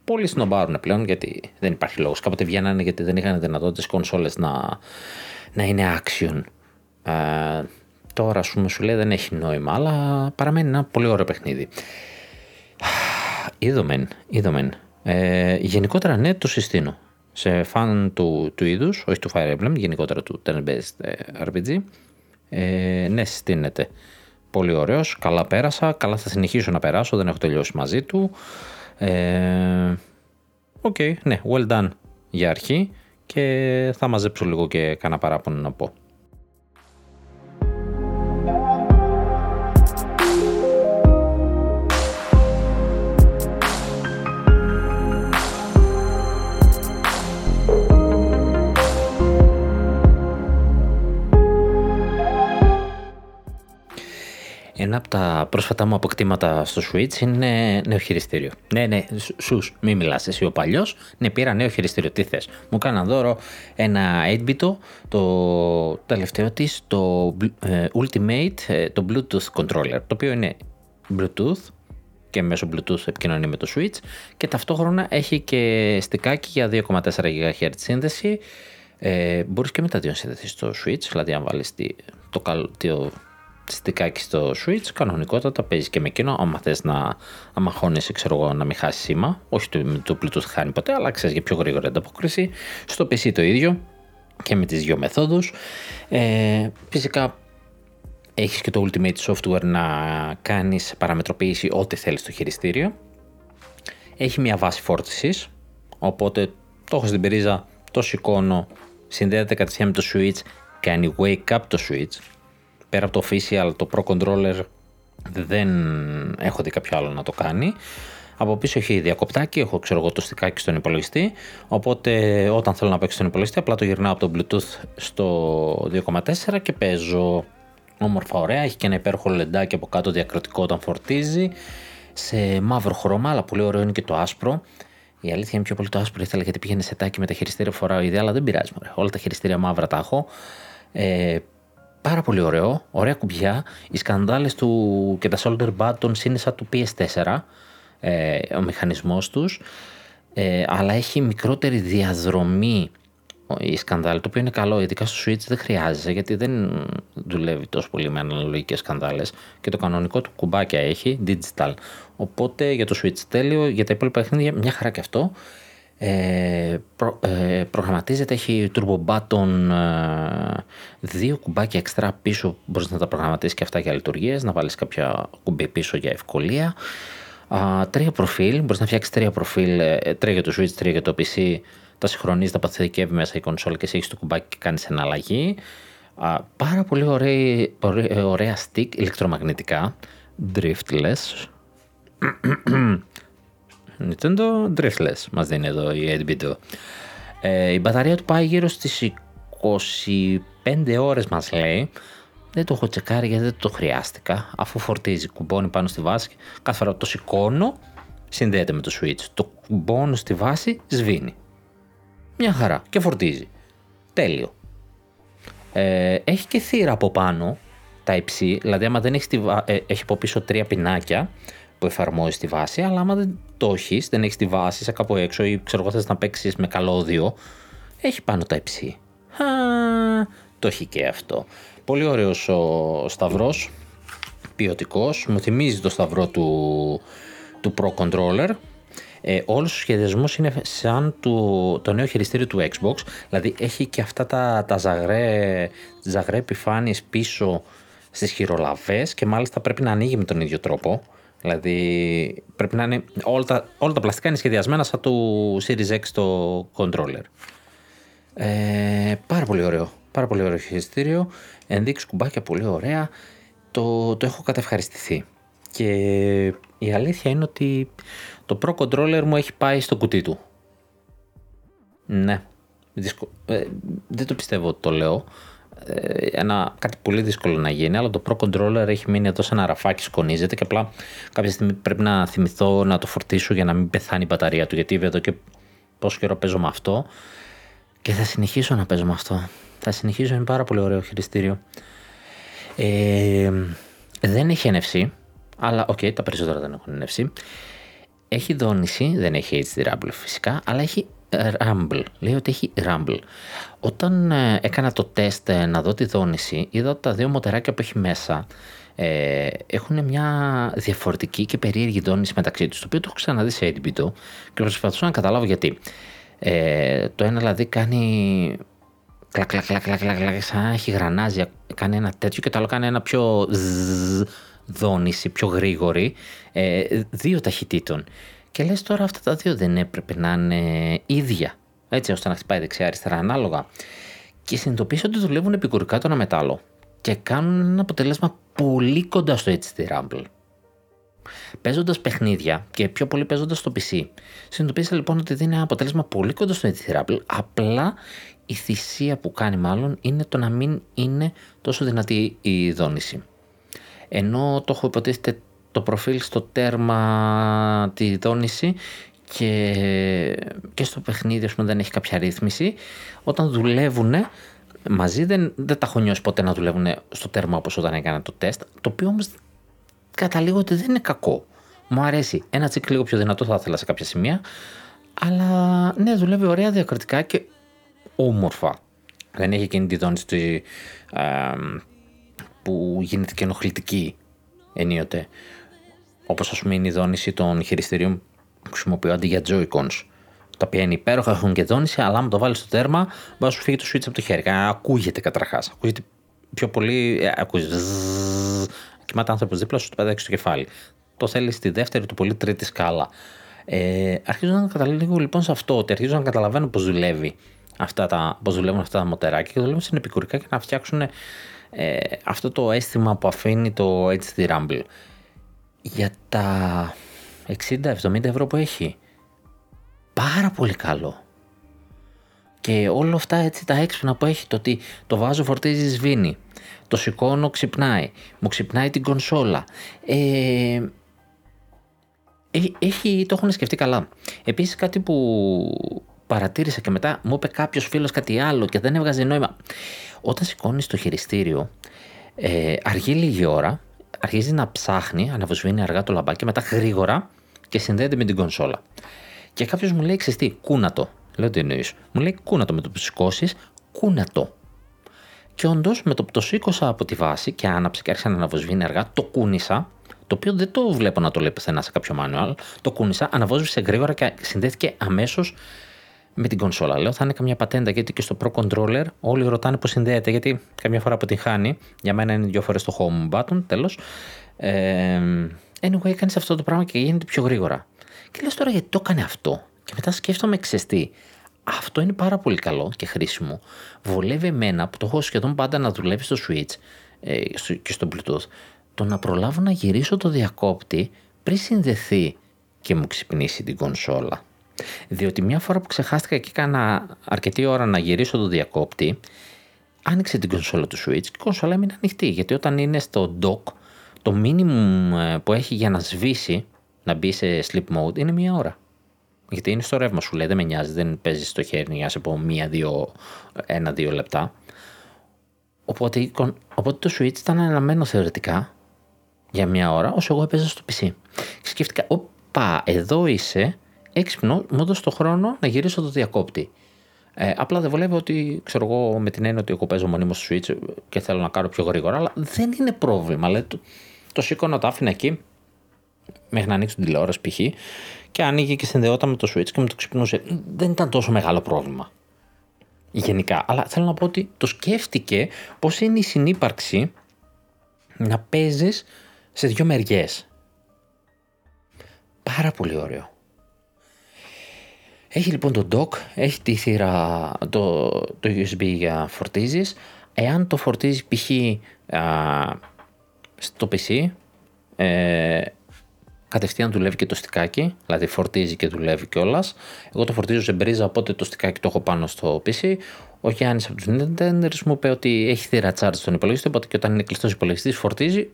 πολλοί συνομπάρουν πλέον γιατί δεν υπάρχει λόγος. Κάποτε βγαίνανε γιατί δεν είχαν δυνατότητες κονσόλες να, να είναι action. Ε, τώρα ας πούμε σου λέει δεν έχει νόημα αλλά παραμένει ένα πολύ ωραίο παιχνίδι. Είδομεν, είδομεν. Ε, γενικότερα ναι το συστήνω σε φαν του, του είδους, όχι του Fire Emblem, γενικότερα του turn-based ε, RPG. Ε, ναι, συστήνεται. Πολύ ωραίος, καλά πέρασα, καλά θα συνεχίσω να περάσω, δεν έχω τελειώσει μαζί του. Ε, OK, okay, ναι, well done για αρχή και θα μαζέψω λίγο και κάνα παράπονο να πω. Ένα από τα πρόσφατα μου αποκτήματα στο Switch είναι νέο χειριστήριο. Ναι, ναι, σους, μη μιλάς, εσύ ο παλιός. Ναι, πήρα νέο χειριστήριο. Τι θες; Μου κάνα δώρο ένα 8-bit, το τελευταίο της, το ε, Ultimate, ε, το Bluetooth controller. Το οποίο είναι Bluetooth και μέσω Bluetooth επικοινωνεί με το Switch και ταυτόχρονα έχει και στικάκι για 2,4 GHz σύνδεση. Ε, μπορείς και με τα δύο σύνδεση στο Switch, δηλαδή αν βάλεις το, το, στικάκι στο Switch, κανονικότατα παίζεις και με εκείνο. Άμα θες να αμαχώνεσαι, ξέρω εγώ, να μην χάσει σήμα. Όχι το, το Bluetooth χάνει ποτέ, αλλά ξέρεις για πιο γρήγορη ανταπόκριση. Στο PC το ίδιο και με τις δύο μεθόδους. Ε, φυσικά έχεις και το Ultimate Software να κάνεις παραμετροποίηση ό,τι θέλεις στο χειριστήριο. Έχει μια βάση φόρτισης, οπότε το έχω στην περίζα, το σηκώνω, συνδέεται κατευθείαν με το Switch, κάνει wake up το Switch, πέρα από το official, το Pro Controller δεν έχω δει κάποιο άλλο να το κάνει. Από πίσω έχει διακοπτάκι, έχω ξέρω εγώ το στικάκι στον υπολογιστή. Οπότε όταν θέλω να παίξω στον υπολογιστή, απλά το γυρνάω από το Bluetooth στο 2,4 και παίζω. Όμορφα, ωραία. Έχει και ένα υπέροχο λεντάκι από κάτω διακριτικό όταν φορτίζει. Σε μαύρο χρώμα, αλλά πολύ ωραίο είναι και το άσπρο. Η αλήθεια είναι πιο πολύ το άσπρο ήθελα γιατί πήγαινε σε τάκι με τα χειριστήρια φοράω ιδέα, αλλά δεν πειράζει. Μωρέ. Όλα τα χειριστήρια μαύρα τα έχω. Ε, πάρα πολύ ωραίο, ωραία κουμπιά. Οι σκανδάλες του και τα shoulder buttons είναι σαν του PS4, ες, ο μηχανισμός τους, ε, αλλά έχει μικρότερη διαδρομή η σκανδάλη, το οποίο είναι καλό, ειδικά στο Switch δεν χρειάζεται, γιατί δεν δουλεύει τόσο πολύ με αναλογικές σκανδάλες και το κανονικό του κουμπάκια έχει, digital. Οπότε για το Switch τέλειο, για τα υπόλοιπα παιχνίδια μια χαρά και αυτό. Ε, προ, ε, προγραμματίζεται, έχει turbo button, ε, δύο κουμπάκια εξτρά πίσω, μπορείς να τα προγραμματίσεις και αυτά για λειτουργίες, να βάλεις κάποια κουμπί πίσω για ευκολία. Α, τρία προφίλ, μπορείς να φτιάξεις τρία προφίλ, ε, τρία για το Switch, τρία για το PC, τα συγχρονίζεις, τα παθητικεύεις μέσα η κονσόλα και εσύ έχεις το κουμπάκι και κάνεις εναλλαγή. Α, πάρα πολύ ωραία, ωραία stick ηλεκτρομαγνητικά, driftless. Nintendo Driftless μας δίνει εδώ η 8 ε, η μπαταρία του πάει γύρω στις 25 ώρες μας λέει. Δεν το έχω τσεκάρει γιατί δεν το χρειάστηκα. Αφού φορτίζει, κουμπώνει πάνω στη βάση, κάθε φορά το σηκώνω, συνδέεται με το switch. Το κουμπώνω στη βάση, σβήνει. Μια χαρά και φορτίζει. Τέλειο. Ε, έχει και θύρα από πάνω, τα υψί, δηλαδή άμα δεν έχει, ε, έχει από πίσω τρία πινάκια, που εφαρμόζει τη βάση, αλλά άμα δεν το έχεις, δεν έχεις τη βάση σε κάπου έξω ή ξέρω εγώ θες να παίξεις με καλώδιο, έχει πάνω τα υψί. το έχει και αυτό. Πολύ ωραίος ο σταυρός, ποιοτικός, μου θυμίζει το σταυρό του, του Pro Controller. Ε, όλος ο σχεδιασμός είναι σαν το, το νέο χειριστήριο του Xbox, δηλαδή έχει και αυτά τα, τα ζαγρέ, ζαγρέ επιφάνειες πίσω στις χειρολαβές και μάλιστα πρέπει να ανοίγει με τον ίδιο τρόπο. Δηλαδή πρέπει να είναι όλα τα, όλα τα πλαστικά είναι σχεδιασμένα σαν του Series X το controller. Ε, πάρα πολύ ωραίο. Πάρα πολύ ωραίο χειριστήριο. Ενδείξεις κουμπάκια πολύ ωραία. Το, το έχω κατευχαριστηθεί. Και η αλήθεια είναι ότι το Pro Controller μου έχει πάει στο κουτί του. Ναι. Ε, δεν το πιστεύω ότι το λέω. Ε, ένα, κάτι πολύ δύσκολο να γίνει, αλλά το Pro Controller έχει μείνει εδώ σε ένα ραφάκι, σκονίζεται και απλά κάποια στιγμή πρέπει να θυμηθώ να το φορτίσω για να μην πεθάνει η μπαταρία του. Γιατί εδώ και πόσο καιρό παίζω με αυτό και θα συνεχίσω να παίζω με αυτό. Θα συνεχίσω, είναι πάρα πολύ ωραίο χειριστήριο. Ε, δεν έχει NFC, αλλά OK, okay, τα περισσότερα δεν έχουν NFC. Έχει δόνηση, δεν έχει HD Rumble φυσικά, αλλά έχει Rumble. Λέει ότι έχει Rumble. Όταν ε, έκανα το τεστ ε, να δω τη δόνηση, είδα ότι τα δύο μοτεράκια που έχει μέσα ε, έχουν μια διαφορετική και περίεργη δόνηση μεταξύ τους, το οποίο το έχω ξαναδεί σε 8 και προσπαθούσα να καταλάβω γιατί. Ε, το ένα δηλαδή κάνει κλακ κλακ κλακ κλακ κλακ σαν να έχει γρανάζια, κάνει ένα τέτοιο και το άλλο κάνει ένα πιο ζζ, δόνηση, πιο γρήγορη, ε, δύο ταχυτήτων. Και λες τώρα αυτά τα δύο δεν έπρεπε να είναι ίδια, έτσι ώστε να χτυπάει δεξιά-αριστερά ανάλογα. Και συνειδητοποίησα ότι δουλεύουν επικουρικά το ένα μετάλλο και κάνουν ένα αποτέλεσμα πολύ κοντά στο HD Rumble. Παίζοντας παιχνίδια και πιο πολύ παίζοντας στο PC, συνειδητοποίησα λοιπόν ότι δίνει ένα αποτέλεσμα πολύ κοντά στο HD Rumble, απλά η θυσία που κάνει μάλλον είναι το να μην είναι τόσο δυνατή η δόνηση. Ενώ το έχω υποτίθεται το προφίλ στο τέρμα τη δόνηση και, και στο παιχνίδι ας πούμε, δεν έχει κάποια ρύθμιση. Όταν δουλεύουν μαζί δεν, δεν τα έχω νιώσει ποτέ να δουλεύουν στο τέρμα όπως όταν έκανα το τεστ, το οποίο όμως καταλήγω ότι δεν είναι κακό. Μου αρέσει. Ένα τσικ λίγο πιο δυνατό θα ήθελα σε κάποια σημεία, αλλά ναι, δουλεύει ωραία διακριτικά και όμορφα. Δεν έχει εκείνη τη δόνηση που γίνεται και ενοχλητική ενίοτε. Όπως ας πούμε είναι η δόνηση των χειριστηρίων που χρησιμοποιώ αντί για Joy-Cons. Τα οποία είναι υπέροχα, έχουν και δόνηση, αλλά άμα το βάλεις στο τέρμα, μπορεί να σου φύγει το switch από το χέρι. Ακούγεται καταρχάς. Ακούγεται πιο πολύ. Ε, ακούγεται. Κοιμάται άνθρωπος δίπλα σου, το πέταξε στο κεφάλι. Το θέλεις στη δεύτερη, του πολύ τρίτη σκάλα. Ε, αρχίζω να καταλήγω λοιπόν σε αυτό, ότι αρχίζω να καταλαβαίνω πώς δουλεύει αυτά τα, πώς δουλεύουν αυτά τα μοτεράκια και δουλεύουν στην επικουρικά και να φτιάξουν ε, αυτό το αίσθημα που αφήνει το HD Rumble για τα 60-70 ευρώ που έχει. Πάρα πολύ καλό. Και όλα αυτά έτσι τα έξυπνα που έχει, το ότι το βάζω φορτίζει σβήνει, το σηκώνω ξυπνάει, μου ξυπνάει την κονσόλα. Ε, έχει, το έχουν σκεφτεί καλά. Επίσης κάτι που παρατήρησα και μετά μου είπε κάποιος φίλος κάτι άλλο και δεν έβγαζε νόημα. Όταν σηκώνεις το χειριστήριο, ε, αργεί λίγη ώρα αρχίζει να ψάχνει, αναβοσβήνει αργά το λαμπάκι, μετά γρήγορα και συνδέεται με την κονσόλα. Και κάποιος μου λέει: Ξεστή, κούνα το. Λέω τι εννοείς. Μου λέει: Κούνα το με το που σηκώσεις, κούνα το. Και όντως με το που το σήκωσα από τη βάση και άναψε και άρχισε να αναβοσβήνει αργά, το κούνησα. Το οποίο δεν το βλέπω να το λέει πουθενά σε κάποιο manual. Το κούνησα, αναβόσβησε γρήγορα και συνδέθηκε αμέσως με την κονσόλα. Λέω θα είναι καμιά πατέντα γιατί και στο Pro Controller όλοι ρωτάνε πώς συνδέεται γιατί καμιά φορά αποτυγχάνει. Για μένα είναι δύο φορές το home button, τέλος. Ε, anyway, έκανε αυτό το πράγμα και γίνεται πιο γρήγορα. Και λες τώρα γιατί το έκανε αυτό; Και μετά σκέφτομαι ξεστή. Αυτό είναι πάρα πολύ καλό και χρήσιμο. Βολεύει εμένα που το έχω σχεδόν πάντα να δουλεύει στο Switch ε, και στο Bluetooth. Το να προλάβω να γυρίσω το διακόπτη πριν συνδεθεί και μου ξυπνήσει την κονσόλα. Διότι μια φορά που ξεχάστηκα και έκανα αρκετή ώρα να γυρίσω το διακόπτη, άνοιξε την κονσόλα του Switch και η κονσόλα έμεινε ανοιχτή. Γιατί όταν είναι στο dock, το minimum ε, που έχει για να σβήσει, να μπει σε sleep mode, είναι μία ώρα. Γιατί είναι στο ρεύμα σου λέει, δεν με νοιάζει, δεν παίζεις στο χέρι να από μία-δύο, ένα-δύο λεπτά. Οπότε, οπότε το Switch ήταν αναμένο θεωρητικά για μία ώρα, όσο εγώ έπαιζα στο PC. Και σκέφτηκα, όπα, εδώ είσαι, έξυπνο, μου έδωσε το χρόνο να γυρίσω το διακόπτη. Ε, απλά δεν βολεύει ότι ξέρω εγώ με την έννοια ότι εγώ παίζω μονίμως στο Switch και θέλω να κάνω πιο γρήγορα, αλλά δεν είναι πρόβλημα. Λέει, το, το σήκωνα, το άφηνα εκεί μέχρι να ανοίξω την τηλεόραση π.χ. και ανοίγει και συνδεόταν με το Switch και με το ξυπνούσε. Δεν ήταν τόσο μεγάλο πρόβλημα. Γενικά. Αλλά θέλω να πω ότι το σκέφτηκε πώς είναι η συνύπαρξη να παίζεις σε δύο μεριές. Πάρα πολύ ωραίο. Έχει λοιπόν το dock, έχει τη θύρα, το, το USB για φορτίζεις. Εάν το φορτίζει π.χ. στο PC, ε, κατευθείαν δουλεύει και το στικάκι, δηλαδή φορτίζει και δουλεύει κιόλας. Εγώ το φορτίζω σε μπρίζα, οπότε το στικάκι το έχω πάνω στο PC. Ο Γιάννη από τους Nintendo μου είπε ότι έχει θύρα charge στον υπολογιστή, οπότε και όταν είναι κλειστός υπολογιστής φορτίζει.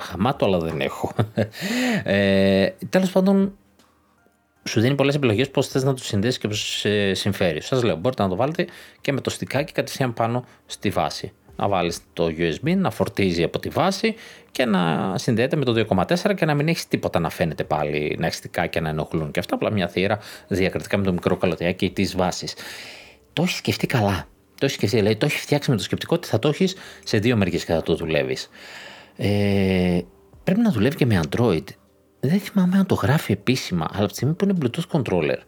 Χαμάτο, αλλά δεν έχω. ε, Τέλος πάντων, σου δίνει πολλές επιλογές πώς θες να το συνδέσεις και πώς σε συμφέρει. Σας λέω, μπορείτε να το βάλετε και με το στικάκι κατευθείαν πάνω στη βάση. Να βάλεις το USB, να φορτίζει από τη βάση και να συνδέεται με το 2,4 και να μην έχεις τίποτα να φαίνεται πάλι, να έχεις στικάκια να ενοχλούν και αυτά. Απλά μια θύρα διακριτικά με το μικρό καλωτιάκι της βάσης. Το έχεις σκεφτεί καλά. Το έχεις σκεφτεί, δηλαδή το έχεις φτιάξει με το σκεπτικό ότι θα το έχεις σε δύο μεριές και θα το δουλεύεις. Ε, πρέπει να δουλεύει και με Android δεν θυμάμαι αν το γράφει επίσημα, αλλά από τη στιγμή που είναι Bluetooth controller,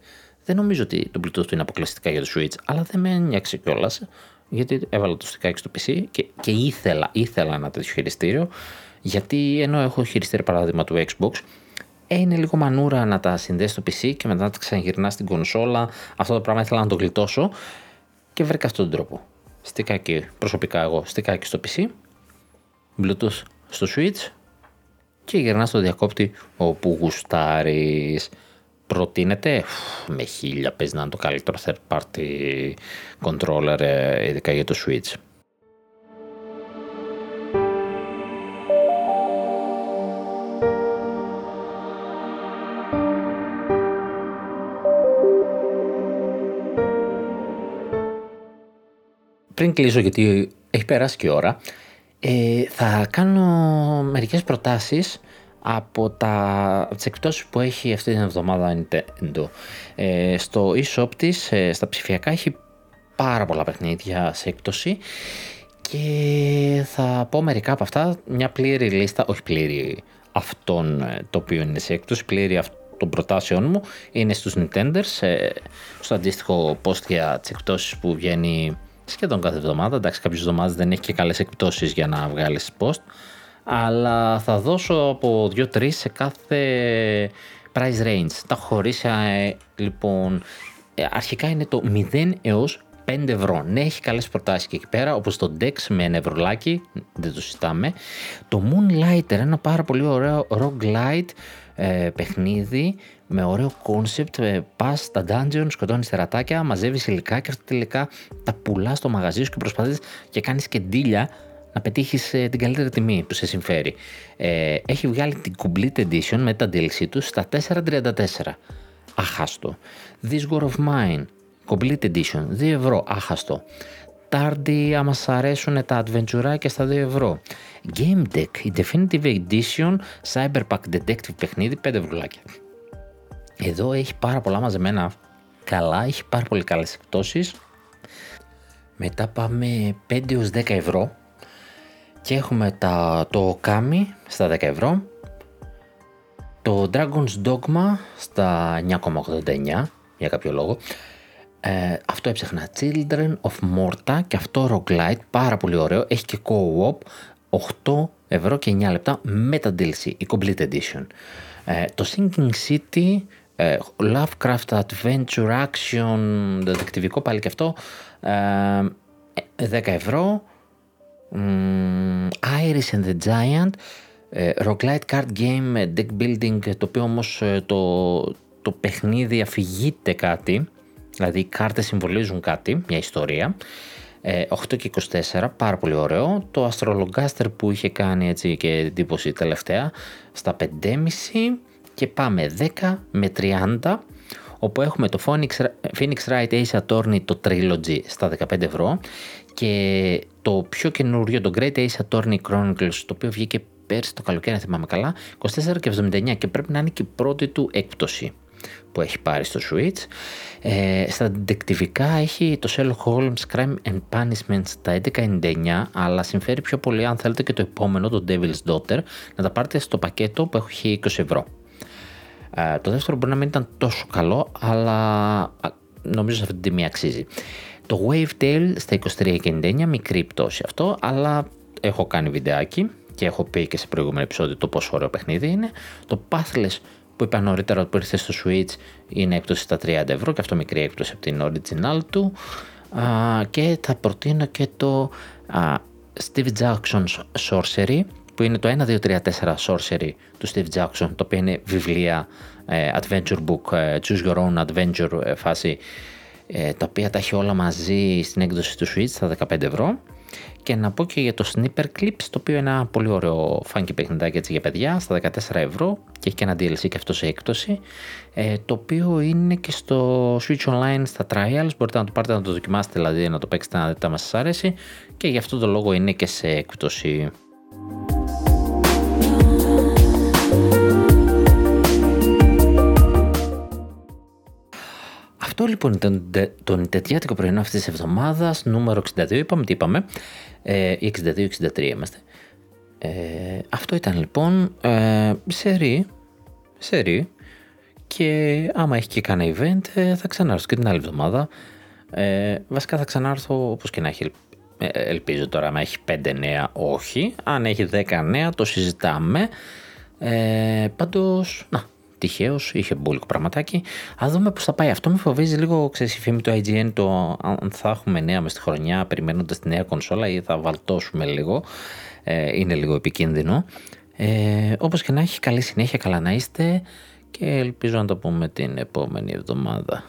δεν νομίζω ότι το Bluetooth του είναι αποκλειστικά για το Switch, αλλά δεν με ένιωξε κιόλας, γιατί έβαλα το στικάκι στο PC και, και ήθελα, ήθελα ένα τέτοιο χειριστήριο, γιατί ενώ έχω χειριστήριο παράδειγμα του Xbox, ε, είναι λίγο μανούρα να τα συνδέσει στο PC και μετά να τα ξαναγυρνάς στην κονσόλα. Αυτό το πράγμα ήθελα να το γλιτώσω και βρήκα αυτόν τον τρόπο. Στικάκι προσωπικά εγώ, στικάκι στο PC, Bluetooth στο Switch, και γυρνά στο διακόπτη όπου γουστάρεις. Προτείνεται με χίλια παίζει να είναι το καλύτερο third party controller ε, ειδικά για το Switch. Πριν κλείσω γιατί έχει περάσει και η ώρα, ε, θα κάνω μερικές προτάσεις από, τα, από τις εκπτώσεις που έχει αυτή την εβδομάδα Nintendo. Ε, στο e-shop της, ε, στα ψηφιακά, έχει πάρα πολλά παιχνίδια σε έκπτωση και θα πω μερικά από αυτά, μια πλήρη λίστα, όχι πλήρη αυτών ε, το οποίο είναι σε έκπτωση, πλήρη των προτάσεων μου είναι στους Nintenders, ε, στο αντίστοιχο post για τις εκπτώσεις που βγαίνει σχεδόν κάθε εβδομάδα. Εντάξει, κάποιες εβδομάδες δεν έχει και καλές εκπτώσεις για να βγάλεις post. Αλλά θα δώσω από 2-3 σε κάθε price range. Τα έχω χωρίσει ε, λοιπόν. Ε, αρχικά είναι το 0 έως 5 ευρώ. Ναι, έχει καλές προτάσεις και εκεί πέρα, όπως το Dex με ένα ευρωλάκι, δεν το συζητάμε. Το Moonlighter, ένα πάρα πολύ ωραίο roguelite ε, παιχνίδι με ωραίο κόνσεπτ, ε, πας στα dungeon, σκοτώνεις τερατάκια, μαζεύεις υλικά και αυτά τελικά τα πουλάς στο μαγαζί σου και προσπαθείς και κάνεις και ντύλια να πετύχεις ε, την καλύτερη τιμή που σε συμφέρει. Ε, έχει βγάλει την Complete Edition με τα DLC του στα 4,34. Αχάστο. This War of Mine, Complete Edition, 2 ευρώ. Άχαστο. Tardy, άμα σας αρέσουν τα adventure και στα 2 ευρώ. Game Deck, η Definitive Edition, Cyberpunk Detective παιχνίδι, 5 ευρουλάκια. Εδώ έχει πάρα πολλά μαζεμένα. Καλά, έχει πάρα πολύ καλές εκπτώσεις. Μετά πάμε 5 έως 10 ευρώ. Και έχουμε τα, το Kami στα 10 ευρώ, το Dragon's Dogma στα 9,89 για κάποιο λόγο, ε, αυτό έψαχνα Children of Morta και αυτό Roguelite, πάρα πολύ ωραίο, έχει και co-op, 8 ευρώ και 9 λεπτά με τα DLC, η Complete Edition. Ε, το Sinking City, ε, Lovecraft Adventure Action, δεδεκτυβικό πάλι και αυτό, 10 ε, ευρώ. Iris and the Giant, Roguelite Card Game, Deck Building, το οποίο όμως το, το παιχνίδι αφηγείται κάτι, δηλαδή οι κάρτες συμβολίζουν κάτι, μια ιστορία. 8 ε, και 24, πάρα πολύ ωραίο. Το Astrologaster που είχε κάνει έτσι και εντύπωση τελευταία στα 5,5 και πάμε 10 με 30 όπου έχουμε το Phoenix, Phoenix Wright Ace Attorney το Trilogy στα 15 ευρώ και το πιο καινούριο το Great Ace Attorney Chronicles το οποίο βγήκε πέρσι το καλοκαίρι αν θυμάμαι καλά 24 και 79 και πρέπει να είναι και η πρώτη του έκπτωση που έχει πάρει στο Switch. Ε, στα detectivικά έχει το Sherlock Holmes Crime and Punishment στα 11.99 αλλά συμφέρει πιο πολύ αν θέλετε και το επόμενο, το Devil's Daughter, να τα πάρετε στο πακέτο που έχει 20 ευρώ. Ε, το δεύτερο μπορεί να μην ήταν τόσο καλό, αλλά νομίζω σε αυτή την τιμή αξίζει. Το Wave Tail στα 23.99, μικρή πτώση αυτό, αλλά έχω κάνει βιντεάκι και έχω πει και σε προηγούμενο επεισόδιο το πόσο ωραίο παιχνίδι είναι. Το Pathless που είπα νωρίτερα που ήρθε στο Switch είναι έκπτωση στα 30 ευρώ και αυτό μικρή έκπτωση από την original του. Α, και θα προτείνω και το α, Steve Jackson's Sorcery που είναι το 1, 2, 3, 4 Sorcery του Steve Jackson το οποίο είναι βιβλία ε, adventure book, ε, choose your own adventure ε, φάση τα οποία τα έχει όλα μαζί στην έκδοση του Switch στα 15 ευρώ. Και να πω και για το Sniper Clips, το οποίο είναι ένα πολύ ωραίο funky παιχνιδάκι έτσι για παιδιά, στα 14 ευρώ. Και έχει και ένα DLC και αυτό σε έκπτωση, ε, το οποίο είναι και στο Switch Online στα trials, μπορείτε να το πάρετε να το δοκιμάσετε δηλαδή να το παίξετε να δείτε αν σας αρέσει. Και γι' αυτό το λόγο είναι και σε έκπτωση. Αυτό λοιπόν ήταν το νητετιάτικο πρωινό αυτής της εβδομάδας, νούμερο 62. Είπαμε τι είπαμε. Ε, 62-63 είμαστε. Ε, αυτό ήταν λοιπόν ε, σερί, σερί και άμα έχει και κανένα event ε, θα ξανάρθω και την άλλη εβδομάδα. Ε, βασικά θα ξανάρθω όπως και να έχει ε, ελπίζω τώρα αν έχει 5 νέα όχι αν έχει 10 νέα το συζητάμε ε, πάντως να τυχαίως, είχε μπουλικο πραγματάκι. Α δούμε πώς θα πάει. Αυτό με φοβίζει λίγο, ξέρεις, η φήμη του IGN, το αν θα έχουμε νέα μες στη χρονιά περιμένοντας τη νέα κονσόλα ή θα βαλτώσουμε λίγο. Ε, είναι λίγο επικίνδυνο. Ε, όπως και να έχει καλή συνέχεια, καλά να είστε και ελπίζω να το πούμε την επόμενη εβδομάδα.